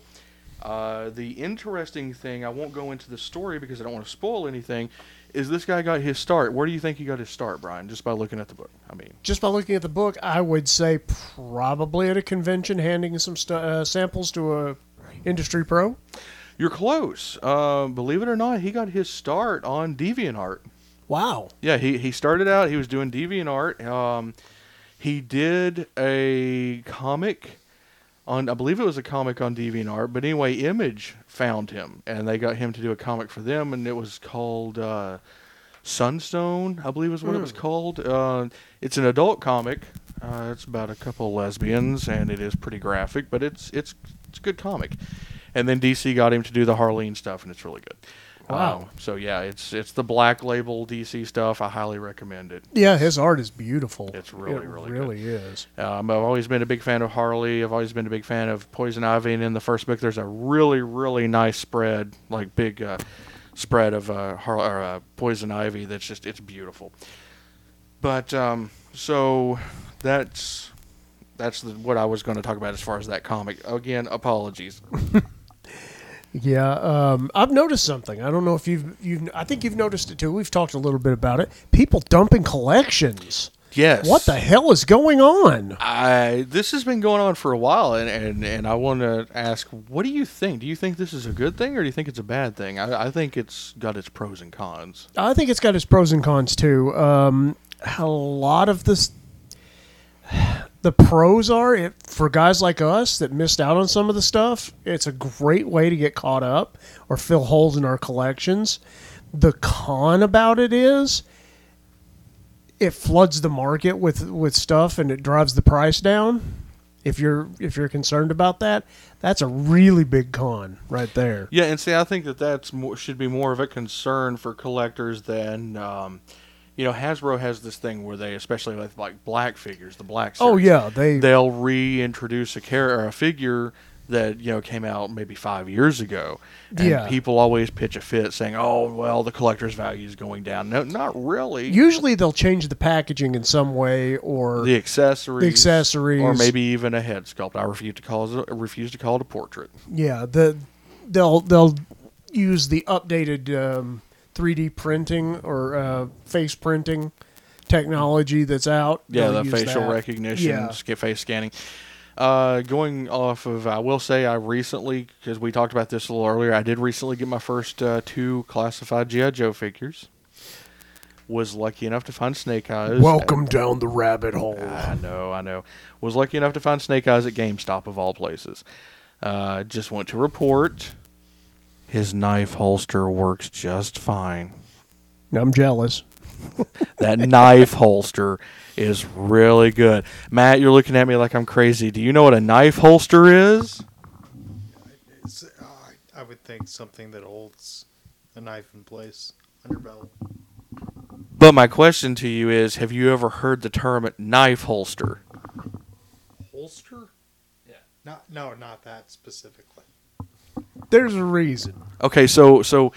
Uh, the interesting thing, I won't go into the story because I don't want to spoil anything, is this guy got his start. Where do you think he got his start, Brian? Just by looking at the book. I mean, Just by looking at the book, I would say probably at a convention, handing some stu- uh, samples to a industry pro. you're close. Uh, believe it or not, he got his start on DeviantArt. Wow. Yeah, he, he started out, he was doing DeviantArt. Um, he did a comic on, I believe it was a comic on deviant art, but anyway, Image found him and they got him to do a comic for them, and it was called uh, Sunstone, I believe is what it was called. Uh, it's an adult comic. Uh, it's about a couple of lesbians, and it is pretty graphic, but it's it's it's a good comic. And then DC got him to do the Harleen stuff, and it's really good. Wow. Um, so yeah, it's it's the black label DC stuff. I highly recommend it. Yeah, his art is beautiful. It's really, it really good. It really is. Um, I've always been a big fan of Harley. I've always been a big fan of Poison Ivy. And in the first book, there's a really, really nice spread, like big uh, spread of uh, Har- or, uh, Poison Ivy. That's just it's beautiful. But um, so that's that's the, what I was going to talk about as far as that comic. Again, apologies. Yeah, um, I've noticed something. I don't know if you've you've. I think you've noticed it too. We've talked a little bit about it. People dumping collections. Yes. What the hell is going on? I this has been going on for a while, and and, and I want to ask, what do you think? Do you think this is a good thing, or do you think it's a bad thing? I, I think it's got its pros and cons. I think it's got its pros and cons too. Um, a lot of this, the pros are it, for guys like us that missed out on some of the stuff. It's a great way to get caught up or fill holes in our collections. The con about it is it floods the market with with stuff and it drives the price down. If you're if you're concerned about that, that's a really big con right there. Yeah, and see, I think that that's more, should be more of a concern for collectors than, um, you know, Hasbro has this thing where they, especially with like black figures, the black. Oh yeah, they they'll reintroduce a character, a figure that you know came out maybe five years ago. And Yeah. people always pitch a fit saying, "Oh, well, the collector's value is going down." No, not really. usually they'll change the packaging in some way or the accessories, The accessories. or maybe even a head sculpt. I refuse to call it. A, refuse to call it a portrait. yeah the they'll they'll use the updated um, 3D printing or uh, face printing technology that's out. Yeah, the facial that. recognition, Yeah. face scanning. Uh, going off of, I will say, I recently, because we talked about this a little earlier, I did recently get my first uh, two classified GI Joe figures. Was lucky enough to find Snake Eyes. Welcome down the rabbit hole. I know, I know. Was lucky enough to find Snake Eyes at GameStop of all places. Uh, just want to report his knife holster works just fine. I'm jealous. That knife holster is really good. Matt, you're looking at me like I'm crazy. Do you know what a knife holster is? It's, uh, I would think something that holds a knife in place on your belt. But my question to you is have you ever heard the term knife holster? Holster? Yeah. Not no, not that specifically. There's a reason. Okay, so so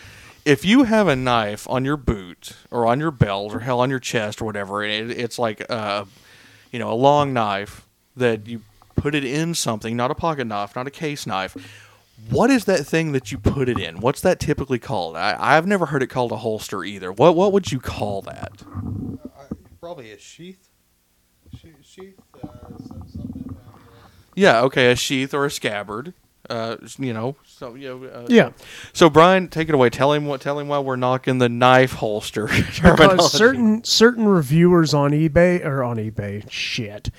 if you have a knife on your boot or on your belt or hell on your chest or whatever, it, it's like uh, you know a long knife that you put it in something, not a pocket knife, not a case knife. What is that thing that you put it in? What's that typically called? I, I've never heard it called a holster either. What what would you call that? Uh, probably a sheath. She- sheath. Uh, something. Uh, Yeah, okay, a sheath or a scabbard. Uh, you know, so you know, uh, Yeah. So Brian, take it away. Tell him what. Tell him why we're knocking the knife holster. Because certain certain reviewers on eBay or on eBay shit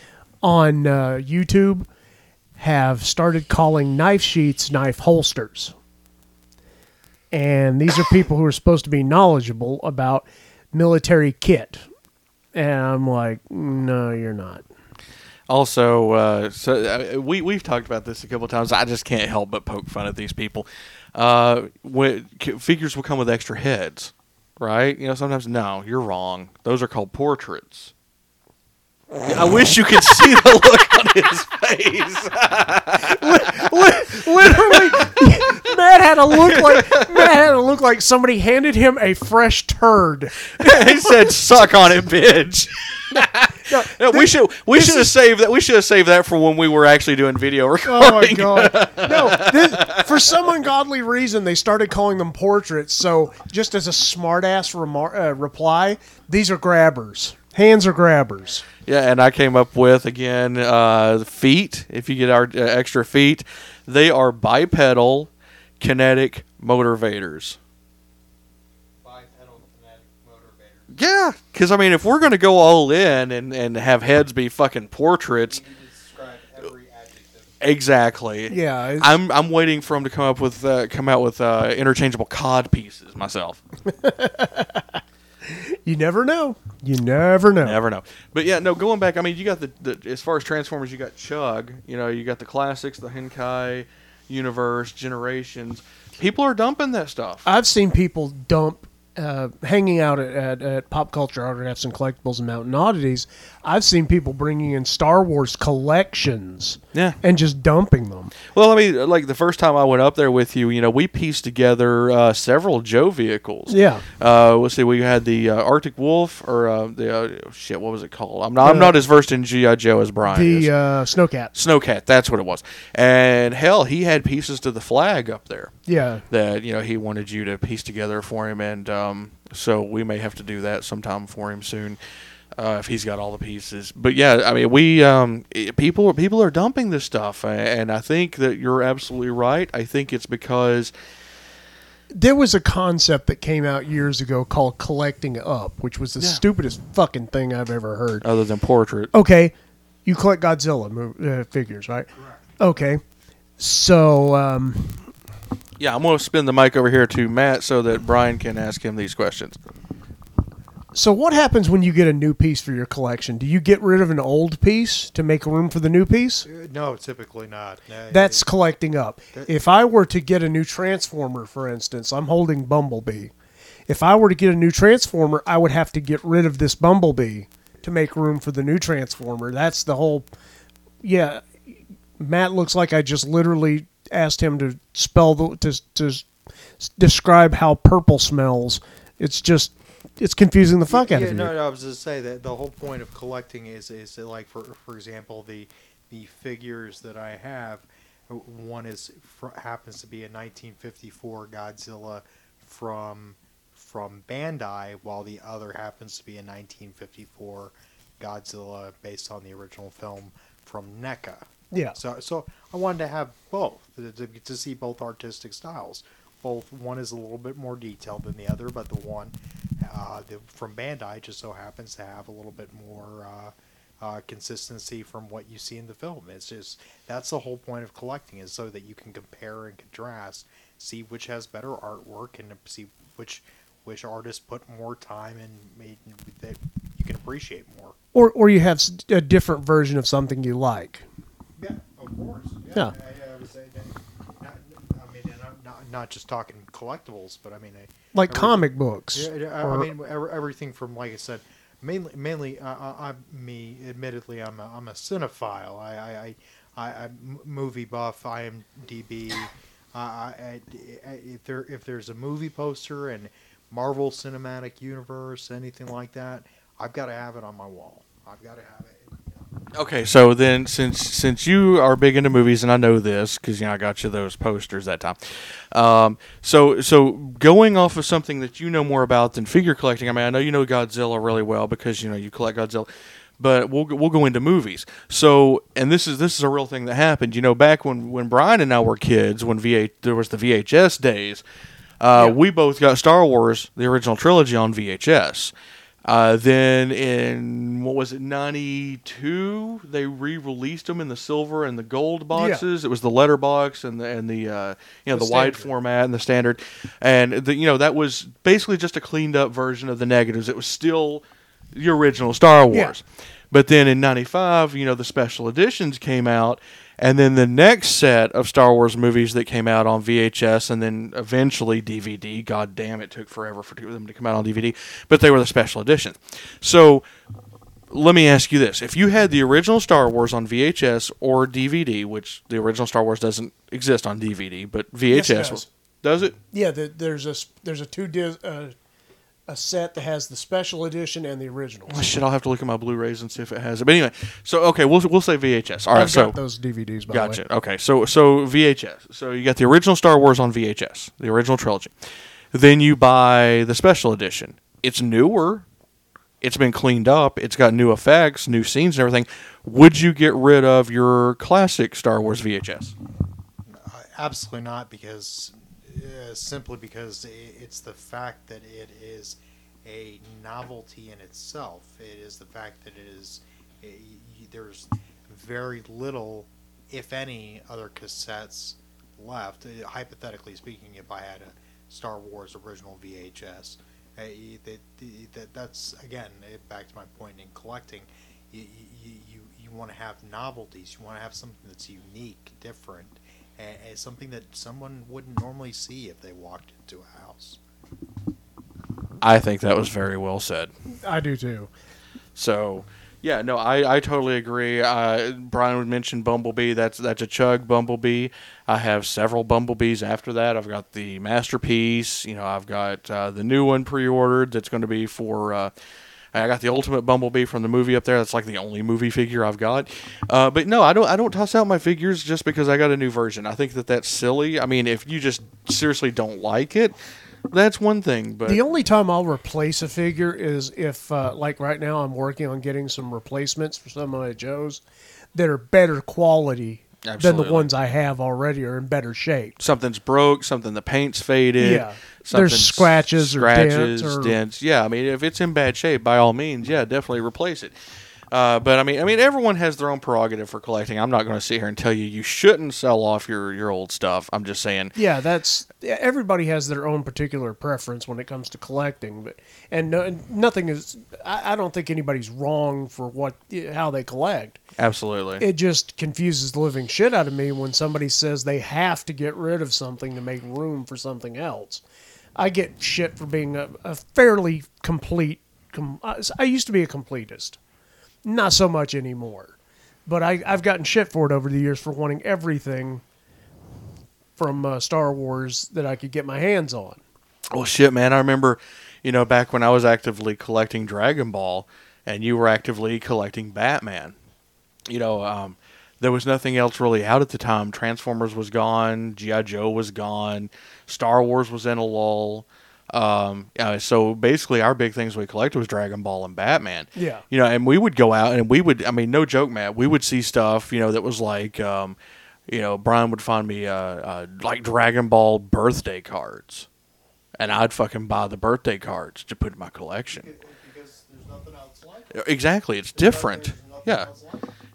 on uh, YouTube have started calling knife sheets knife holsters, and these are people who are supposed to be knowledgeable about military kit, and I'm like, no, you're not. Also, uh, so uh, we we've talked about this a couple of times. I just can't help but poke fun at these people. Uh, when, figures will come with extra heads, right? You know, sometimes no, you're wrong. Those are called portraits. I wish you could see the look on his face. Literally, Matt had to look like Matt had to look like somebody handed him a fresh turd. he said, "Suck on it, bitch." No, we should we should have saved that. We should have saved that for when we were actually doing video recording. Oh my god! No, this, for some ungodly reason they started calling them portraits. So just as a smartass remar- uh, reply, these are grabbers. Hands are grabbers. Yeah, and I came up with again uh, feet. If you get our uh, extra feet, they are bipedal kinetic motivators. Bipedal kinetic motivator. Yeah, because I mean, if we're gonna go all in and and have heads be fucking portraits, You need to describe every adjective. exactly. Yeah, I'm I'm waiting for them to come up with uh, come out with uh, interchangeable cod pieces myself. you never know. You never know. Never know. But yeah, no. Going back, I mean, you got the, the as far as Transformers, you got Chug. You know, you got the classics, the Henkei universe, Generations. People are dumping that stuff. I've seen people dump, uh, hanging out at, at, at Pop Culture Autographs and Collectibles and Mountain Oddities. I've seen people bringing in Star Wars collections Yeah. and just dumping them. Well, I mean, like the first time I went up there with you, you know, we pieced together uh, several Joe vehicles. Yeah. Uh, let's see, we had the uh, Arctic Wolf, or uh, the uh, shit, what was it called? I'm not, I'm not as versed in GI Joe as Brian is. The uh, Snowcat. Snowcat, that's what it was. And hell, he had pieces to the flag up there Yeah. that you know he wanted you to piece together for him, and um, so we may have to do that sometime for him soon. Uh, if he's got all the pieces, but yeah, I mean, we um, people people are dumping this stuff, and I think that you're absolutely right. I think it's because There was a concept that came out years ago called collecting up, which was the Yeah. stupidest fucking thing I've ever heard. other than portrait, Okay, you collect Godzilla uh, figures, right? Okay. So, um, yeah, I'm gonna spin the mic over here to Matt so that Brian can ask him these questions. So what happens when you get a new piece for your collection? Do you get rid of an old piece to make room for the new piece? Uh, No, typically not. No, That's it- collecting up. If I were to get a new Transformer, for instance, I'm holding Bumblebee. If I were to get a new Transformer, I would have to get rid of this Bumblebee to make room for the new Transformer. That's the whole. Yeah, Matt looks like I just literally asked him to spell the to to describe how purple smells. It's just it's confusing the fuck out yeah, of you. no, no, I was just say that the whole point of collecting is is that like for for example the the figures that I have, one is happens to be a 1954 Godzilla from from Bandai, while the other happens to be a 1954 Godzilla based on the original film from NECA. Yeah. So, so I wanted to have both to, to see both artistic styles. Both one is a little bit more detailed than the other, but the one uh, the, from Bandai just so happens to have a little bit more uh, uh, consistency from what you see in the film. It's just that's the whole point of collecting is so that you can compare and contrast, see which has better artwork, and see which which artist put more time and made that you can appreciate more. Or or you have a different version of something you like. Yeah, of course. Yeah. I, I would say that. Not, I mean, and I'm not just talking collectibles, but I mean, I, Like every- comic books. I, I or- mean, everything from like I said, mainly, mainly, uh, I, I'm me. Admittedly, I'm a, I'm a cinephile. I, I, I, I, I'm movie buff. IMDb. Uh, I, I, I, if there, if there's a movie poster and Marvel Cinematic Universe, anything like that, I've got to have it on my wall. I've got to have it. Okay, so then since since you are big into movies, and I know this because you know I got you those posters that time. Um, so so going off of something that you know more about than figure collecting. I mean, I know you know Godzilla really well because you know you collect Godzilla. But we'll we'll go into movies. So and this is this is a real thing that happened. You know, back when when Brian and I were kids, when VH there was the VHS days, uh, we both got Star Wars the original trilogy on VHS. Uh, then in what was it, '92? They re-released them in the silver and the gold boxes. It was the letter box and the and the uh, you know the, The wide format and the standard, and the, you know that was basically just a cleaned up version of the negatives. It was still the original Star Wars. But then in '95, you know, the special editions came out, and then the next set of Star Wars movies that came out on VHS and then eventually DVD. God damn, it took forever for them to come out on DVD, but they were the special editions. So let me ask you this: If you had the original Star Wars on VHS or DVD, which the original Star Wars doesn't exist on DVD, but VHS Yes, it does. does it? Yeah, the, there's a there's a two disc uh, a set that has the special edition and the original. Oh, shit, I'll have to look at my Blu-rays and see if it has it. But anyway, so okay, we'll we'll say VHS. All right, I've so those DVDs. By the way. Gotcha. Okay, so so VHS. So you got the original Star Wars on VHS, the original trilogy. Then you buy the special edition. It's newer. It's been cleaned up. It's got new effects, new scenes, and everything. Would you get rid of your classic Star Wars VHS? Uh, absolutely not, because simply because it's the fact that it is a novelty in itself. It is the fact that it is there's very little, if any, other cassettes left. Hypothetically speaking, if I had a Star Wars original VHS, that, that that's again eh, back to my point in collecting. You you, you, you want to have novelties. You want to have something that's unique, different, and, and something that someone wouldn't normally see if they walked into a house. I think that was very well said. I do too. So, yeah, no, I, I totally agree. Uh, Brian would mention Bumblebee. That's that's a Chug Bumblebee. I have several Bumblebees after that. I've got the masterpiece. You know, I've got uh, the new one pre-ordered. That's going to be for. Uh, I got the ultimate Bumblebee from the movie up there. That's like the only movie figure I've got. Uh, but no, I don't. I don't toss out my figures just because I got a new version. I think that that's silly. I mean, if you just seriously don't like it, that's one thing. But The only time I'll replace a figure is if, uh, like right now, I'm working on getting some replacements for some of my Joes that are better quality than the ones I have already are in better shape. something's broke, something the paint's faded. Yeah. There's scratches or dents or- dents. Yeah, I mean, if it's in bad shape, by all means, yeah, definitely replace it. Uh, but I mean, I mean, everyone has their own prerogative for collecting. I'm not going to sit here and tell you you shouldn't sell off your your old stuff. I'm just saying, Yeah, that's everybody has their own particular preference when it comes to collecting, but and no, nothing is. I, I don't think anybody's wrong for what how they collect. absolutely. It just confuses the living shit out of me when somebody says they have to get rid of something to make room for something else. I get shit for being a, a fairly complete. Com, I used to be a completist, not so much anymore, but I, I've gotten shit for it over the years for wanting everything from uh, Star Wars that I could get my hands on. Well, shit, man. I remember, you know, back when I was actively collecting Dragon Ball, and you were actively collecting Batman. You know, um, there was nothing else really out at the time. Transformers was gone. GI Joe was gone. Star Wars was in a lull. Um, uh, so basically, our big things we collected was Dragon Ball and Batman. Yeah. You know, and we would go out and we would. I mean, no joke, Matt. We would see stuff. You know, that was like. Um, you know, Brian would find me uh, uh, like Dragon Ball birthday cards and I'd fucking buy the birthday cards to put in my collection. Because there's nothing else like it. Exactly, it's different. Yeah,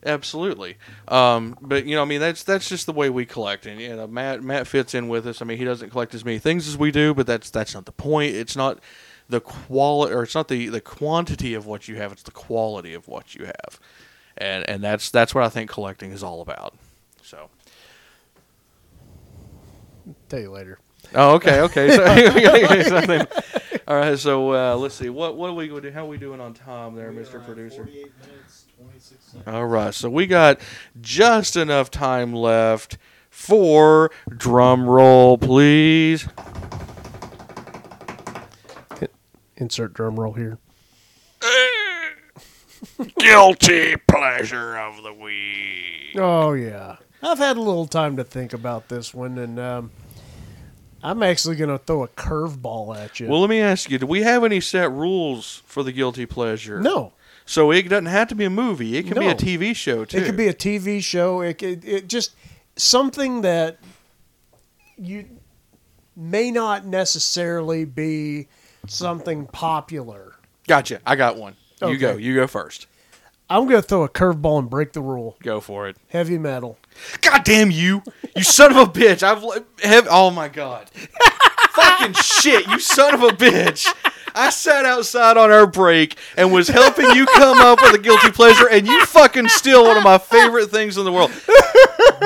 absolutely. Um, but you know, I mean, that's that's just the way we collect, and you know, Matt Matt fits in with us. I mean, he doesn't collect as many things as we do, but that's that's not the point. It's not the quality, or it's not the the quantity of what you have. It's the quality of what you have, and and that's that's what I think collecting is all about. So. Tell you later. Oh, okay, okay. So, something. All right, so uh, let's see. What what are we going to do? How are we doing on time there, Mr. Producer? 48 minutes, 26 seconds. All right, so we got just enough time left for drum roll, please. Insert drum roll here. Guilty pleasure of the week. Oh yeah, I've had a little time to think about this one, and um, I'm actually going to throw a curveball at you. Well, let me ask you: Do we have any set rules for the guilty pleasure? no, So it doesn't have to be a movie. It can be a TV show too. it could be a TV show. It could it just something that you may not necessarily be something popular. Gotcha. I got one. You go. You go first. I'm going to throw a curveball and break the rule. Go for it. Heavy metal. God damn you! You son of a bitch! I've have, oh my god! Fucking shit! You son of a bitch! I sat outside on our break and was helping you come up with a guilty pleasure, and you fucking steal one of my favorite things in the world.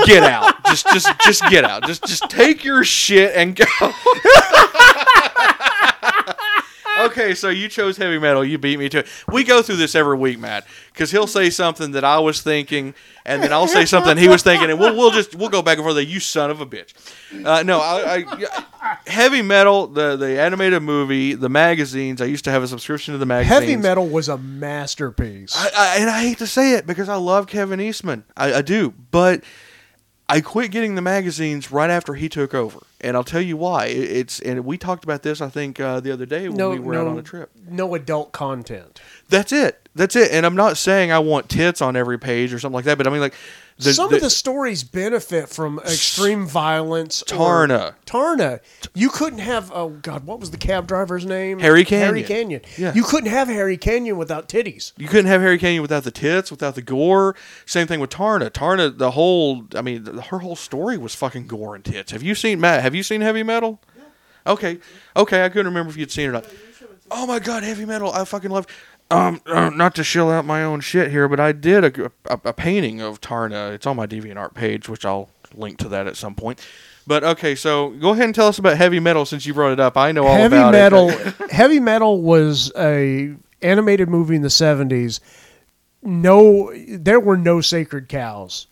Get out! Just, just, just get out! Just, just take your shit and go. okay, so you chose heavy metal. You beat me to it. We go through this every week, Matt, because he'll say something that I was thinking, and then I'll say something he was thinking, and we'll we'll just we'll go back and forth. Like, you son of a bitch. Uh, no, I, I heavy metal, the the animated movie, the magazines. I used to have a subscription to the magazines. Heavy metal was a masterpiece. I, I, and I hate to say it because I love Kevin Eastman. I, I do, but I quit getting the magazines right after he took over, and I'll tell you why. It's and we talked about this I think uh, the other day when no, we were no, out on a trip. no adult content. That's it. That's it. And I'm not saying I want tits on every page or something like that, but I mean like the, Some the- of the stories benefit from extreme violence. Taarna. Taarna. You couldn't have. Oh God, what was the cab driver's name? Harry Canyon. Harry Canyon. Yeah. You couldn't have Harry Canyon without titties. you couldn't have Harry Canyon without the tits, without the gore. Same thing with Taarna. Taarna, the whole, I mean, the, her whole story was fucking gore and tits. Have you seen Matt? Have you seen Heavy Metal? Okay, okay. I couldn't remember if you'd seen it or not. Oh my god, Heavy Metal! I fucking love. Um, uh, not to shill out my own shit here, but I did a, a, a painting of Taarna. It's on my DeviantArt page, which I'll link to that at some point. But okay, so go ahead and tell us about heavy metal since you brought it up. I know all heavy about metal. it. heavy metal was a animated movie in the seventies. No, there were no sacred cows.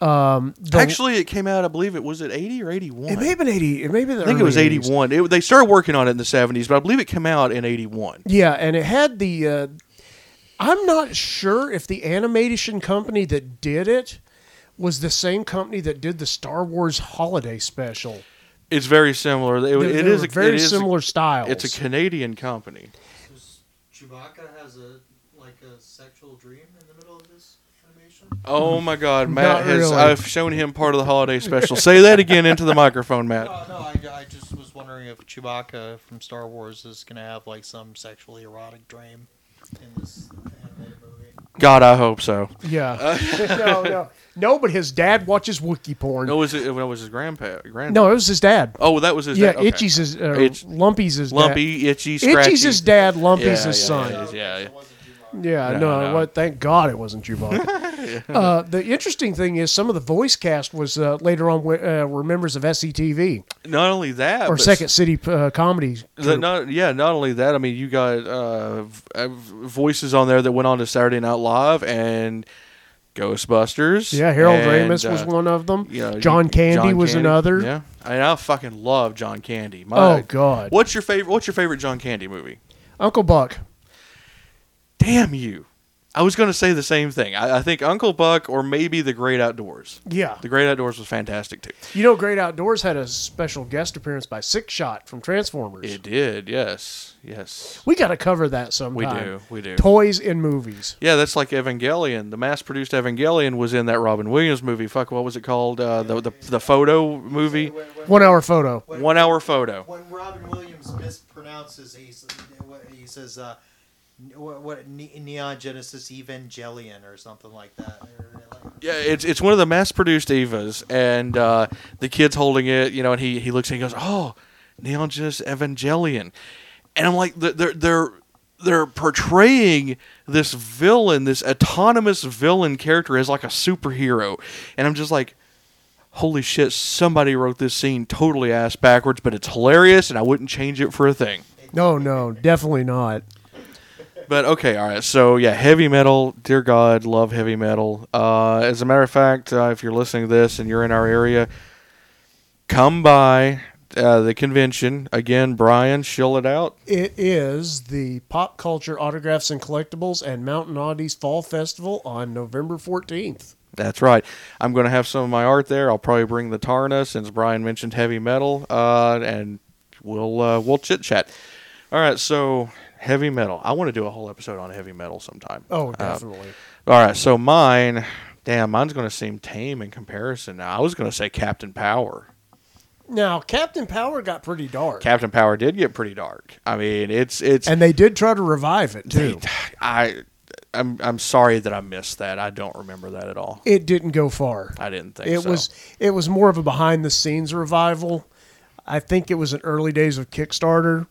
Um, the- Actually, it came out. I believe it was it eighty or eighty one. it may have been eighty. It may be the I think it was 81. They started working on it in the 70s, but I believe it came out in 81. Yeah, and it had the. Uh, I'm not sure if the animation company that did it was the same company that did the Star Wars Holiday Special. It's very similar. It, They- it they is a, very it is a- similar styles. It's a Canadian company. Chewbacca has a like a sexual dream in the middle of this animation? Oh my God, Not Matt has. really. I've shown him part of the holiday special. Say that again into the microphone, Matt. No, no, I, I just was wondering if Chewbacca from Star Wars is gonna have like some sexually erotic dream in this animated movie. God, I hope so. yeah. no, no, no. But his dad watches Wookiee porn. No, No, was it? It was his grandpa. Grand. it was his dad. Oh, that was his. yeah, dad. Okay. Itchy's his. Uh, Itch- Lumpy's his lumpy, itchy, dad. scratchy. Itchy's his dad. Lumpy's Yeah, his yeah, son. yeah, yeah, yeah. Yeah, No, no, no. What, thank God it wasn't Chewbacca. uh, the interesting thing is some of the voice cast was uh, later on uh, were members of SCTV Not only that, or Second City uh, Comedy. Not, yeah, not only that. I mean, you got uh, uh, voices on there that went on to Saturday Night Live and Ghostbusters. yeah, Harold and, Ramis was uh, one of them. you know, John Candy was Candy. another. Yeah, I, mean, I fucking love John Candy. My, Oh God, What's your favorite? What's your favorite John Candy movie? Uncle Buck. Damn you! I was going to say the same thing. I, I think Uncle Buck or maybe The Great Outdoors. Yeah, The Great Outdoors was fantastic too. you know, Great Outdoors had a special guest appearance by Sixshot from Transformers. It did. Yes. Yes. we got to cover that sometime. We do. We do. Toys in movies. Yeah, that's like Evangelion. The mass-produced Evangelion was in that Robin Williams movie. Fuck, what was it called? Uh, the, the the photo movie, When, when- One hour photo. when- one hour photo. When Robin Williams mispronounces, he, he says, uh, what, what Neon Genesis Evangelion or something like that. Yeah, it's it's one of the mass-produced Evas, and uh, the kid's holding it, you know, and he he looks and he goes, "Oh, Neon Genesis Evangelion," and I'm like, they're they're they're portraying this villain, this autonomous villain character as like a superhero, and I'm just like. Holy shit! Somebody wrote this scene totally ass backwards, but it's hilarious, and I wouldn't change it for a thing. No, no, definitely not. But okay, all right. So yeah, heavy metal. Dear God, love heavy metal. Uh, as a matter of fact, uh, if you're listening to this and you're in our area, come by uh, the convention again. Brian, shill it out. It is the Pop Culture Autographs and Collectibles and Mountain Oddities Fall Festival on November 14th. That's right. I'm going to have some of my art there. I'll probably bring the Taarna since Brian mentioned heavy metal, uh, and we'll uh, we'll chit chat. All right, so heavy metal. I want to do a whole episode on heavy metal sometime. Oh, Uh, definitely. All right, so mine, damn, mine's going to seem tame in comparison. Now, I was going to say Captain Power. now, Captain Power got pretty dark. Captain Power did get pretty dark. I mean, it's it's. and they did try to revive it, too. I, I'm I'm sorry that I missed that. I don't remember that at all. It didn't go far. I didn't think It so. was it was more of a behind the scenes revival. I think it was in early days of Kickstarter.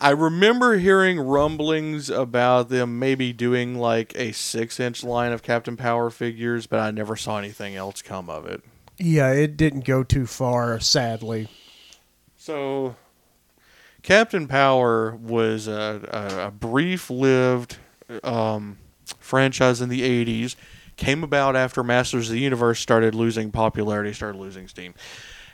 I remember hearing rumblings about them maybe doing like a six inch line of Captain Power figures, but I never saw anything else come of it. Yeah, it didn't go too far, sadly. So, Captain Power was a, a, a brief-lived um, franchise in the '80s. Came about after Masters of the Universe started losing popularity, started losing steam,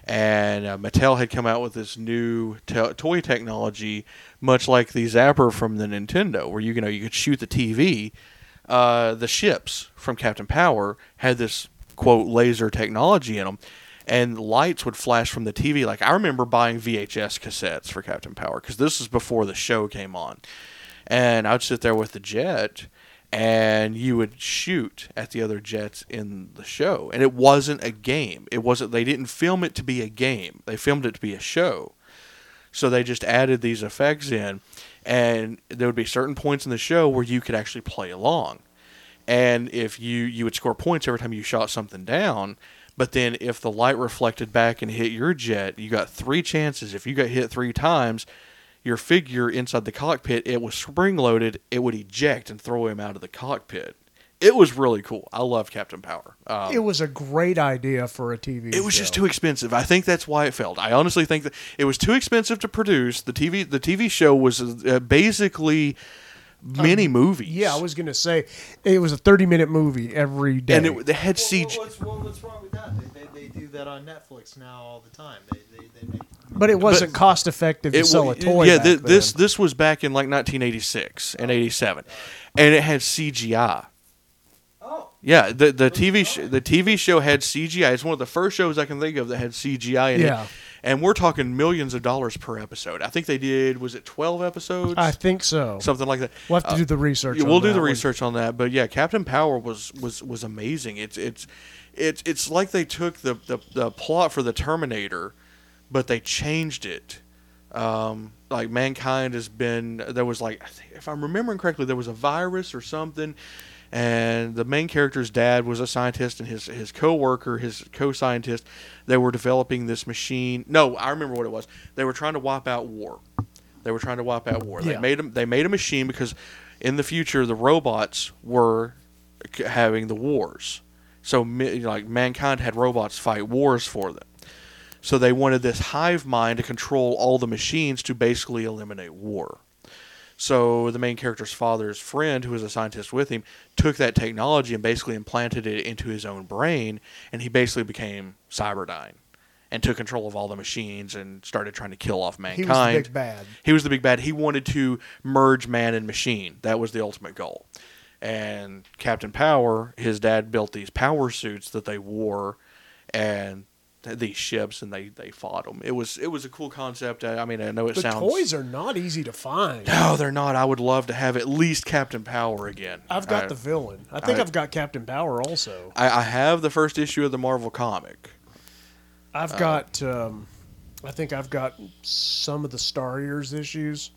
and uh, Mattel had come out with this new toy technology, much like the Zapper from the Nintendo, where you, you know you could shoot the TV. Uh, the ships from Captain Power had this quote laser technology in them, and lights would flash from the TV. Like I remember buying VHS cassettes for Captain Power because this is before the show came on, and I'd sit there with the jet, and you would shoot at the other jets in the show, and it wasn't a game. It wasn't. They didn't film it to be a game. They filmed it to be a show. So they just added these effects in, and there would be certain points in the show where you could actually play along. And if you you would score points every time you shot something down but then if the light reflected back and hit your jet you got three chances. If you got hit three times your figure inside the cockpit it was spring loaded it would eject and throw him out of the cockpit it was really cool i love captain power um, It was a great idea for a TV. it was just too expensive. I think that's why it failed. I honestly think that it was too expensive to produce. The TV the TV show was uh, basically mini movies. Yeah, I was gonna say it was a thirty-minute movie every day. and it, they had Well, CG. what's, well, what's wrong with that? They, they, they do that on Netflix now all the time. They, they, they make but it wasn't cost-effective to It sell a toy. yeah, back thi- this this was back in like 1986 and 87, and it had CGI. Yeah, the the TV sh- the TV show had CGI. It's one of the first shows I can think of that had CGI in Yeah. it. And we're talking millions of dollars per episode. I think they did was it 12 episodes? I think so. Something like that. We'll have to Uh, do the research. Yeah, on we'll do that the one. research on that. But yeah, Captain Power was was was amazing. It's it's it's it's like they took the the, the plot for the Terminator, but they changed it. Um, like mankind has been there was like if I'm remembering correctly, there was a virus or something. And the main character's dad was a scientist, and his his coworker, his co-scientist, they were developing this machine. No, I remember what it was. They were trying to wipe out war. They were trying to wipe out war. They made them. They made a machine because in the future the robots were having the wars. So like mankind had robots fight wars for them. So they wanted this hive mind to control all the machines to basically eliminate war. So the main character's father's friend, who was a scientist with him, took that technology and basically implanted it into his own brain, and he basically became Cyberdyne and took control of all the machines and started trying to kill off mankind. He was the big bad. He was the big bad. He wanted to merge man and machine. That was the ultimate goal. And Captain Power, his dad built these power suits that they wore, and these ships, and they they fought them. It was it was a cool concept. I, I mean, I know it The sounds. toys are not easy to find. No, they're not. I would love to have at least Captain Power again. I've got I, the villain. I think I- have got Captain Power also. I, I have the first issue of the Marvel comic. I've Uh, got. Um, I think I've got some of the Starriors issues.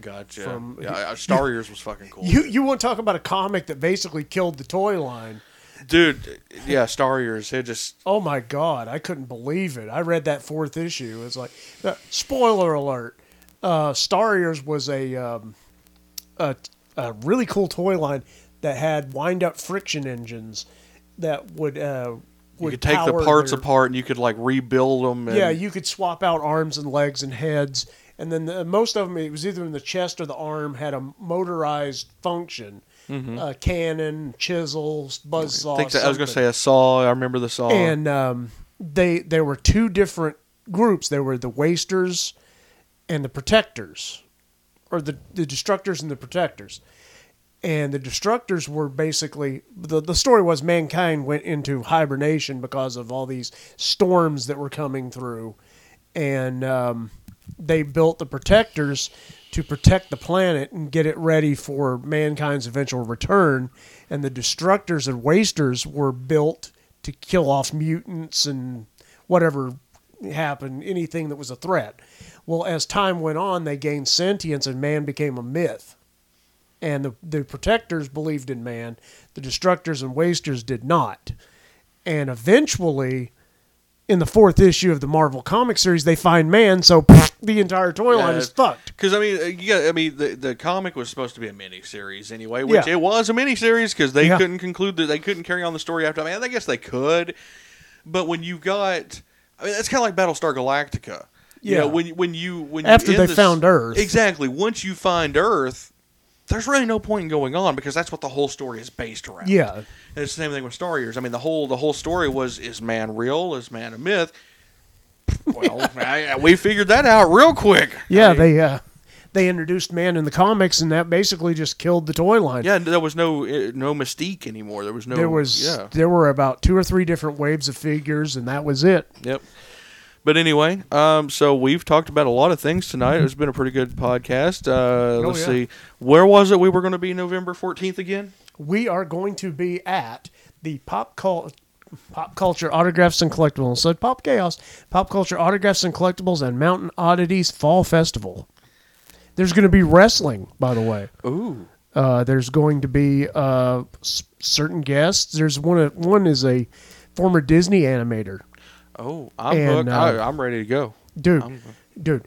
Gotcha. From- yeah, Star Years was fucking cool. You you want to talk about a comic that basically killed the toy line? Dude, yeah, Starriors. It just Oh my god, I couldn't believe it. I read that fourth issue. It's like, uh, spoiler alert. Uh, Starriors was a, um, a a really cool toy line that had wind up friction engines that would uh, you could take the parts their- apart and you could like rebuild them. And, Yeah, you could swap out arms and legs and heads, and then the, most of them it was either in the chest or the arm had a motorized function, a cannon, chisels, buzzsaw. Mm-hmm. think that, I was going to say a saw. I remember the saw. and um, they there were two different groups. There were the wasters and the protectors, or the the destructors and the protectors. And the destructors were basically the the story was mankind went into hibernation because of all these storms that were coming through, and um, they built the protectors to protect the planet and get it ready for mankind's eventual return. And the destructors and wasters were built to kill off mutants and whatever happened, anything that was a threat. Well, as time went on, they gained sentience and man became a myth. And the, the protectors believed in man, the destructors and wasters did not. And eventually, in the fourth issue of the Marvel comic series, they find man, so the entire toy line Yeah. is fucked. Because I mean, uh, you got, I mean, the the comic was supposed to be a mini series anyway, which Yeah. it was a mini series because they Yeah. couldn't conclude that they couldn't carry on the story after. I mean, I guess they could, but when you got, I mean, that's kind of like Battlestar Galactica. You know, Yeah. when when you when After you they this- found Earth. exactly. Once you find Earth, there's really no point in going on because that's what the whole story is based around. Yeah. And it's the same thing with Starriors. I mean, the whole the whole story was: is man real? Is man a myth? Well, I, we figured that out real quick. Yeah, I mean, they uh, they introduced man in the comics, and that basically just killed the toy line. yeah. There was no uh, no mystique anymore. There was no. there was yeah. there were about two or three different waves of figures, and that was it. Yep. But anyway, um, so we've talked about a lot of things tonight. It's been a pretty good podcast. Uh, let's Oh, yeah. see, where was it we were going to be November fourteenth again? We are going to be at the pop pop culture autographs and collectibles. So pop chaos, pop culture autographs and collectibles, and Mountain Oddities Fall Festival. There's going to be wrestling, by the way. Ooh, Uh, there's going to be uh, s- certain guests. There's one. One is a former Disney animator. Oh, I'm And, hooked. uh, I, I'm ready to go. Dude, I'm- dude,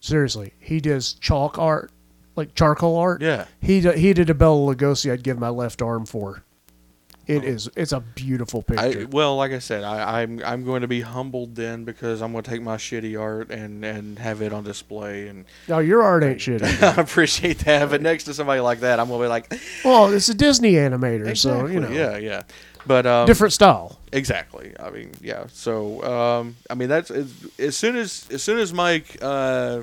seriously, he does chalk art, like charcoal art. Yeah. he d- he did a Bela Lugosi. I'd give my left arm for. It is. It's a beautiful Oh. I, picture. well, like I said, I, I'm I'm going to be humbled then because I'm going to take my shitty art and, and have it on display, and no, your art ain't shit. I appreciate that. But next to somebody like that, I'm going to be like, well, it's a Disney animator, so you know, yeah, yeah. But um, different style. Exactly. I mean, yeah. So, um, I mean, that's as, as soon as as soon as Mike uh,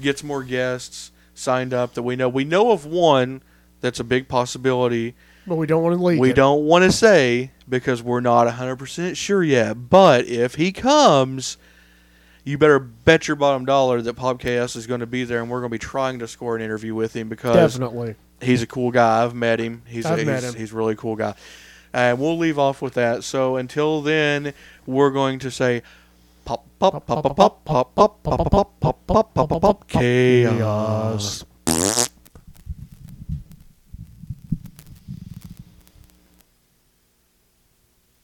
gets more guests signed up that we know we know of one that's a big possibility. But we don't want to leak. we it. don't want to say because we're not hundred percent sure yet. But if he comes, you better bet your bottom dollar that Pop Chaos is going to be there, and we're going to be trying to score an interview with him because definitely. he's a cool guy. I've met him. He's I've a, met he's, him. he's a really cool guy. And we'll leave off with that. So until then, we're going to say pop pop pop pop pop pop pop pop pop pop pop pop pop chaos.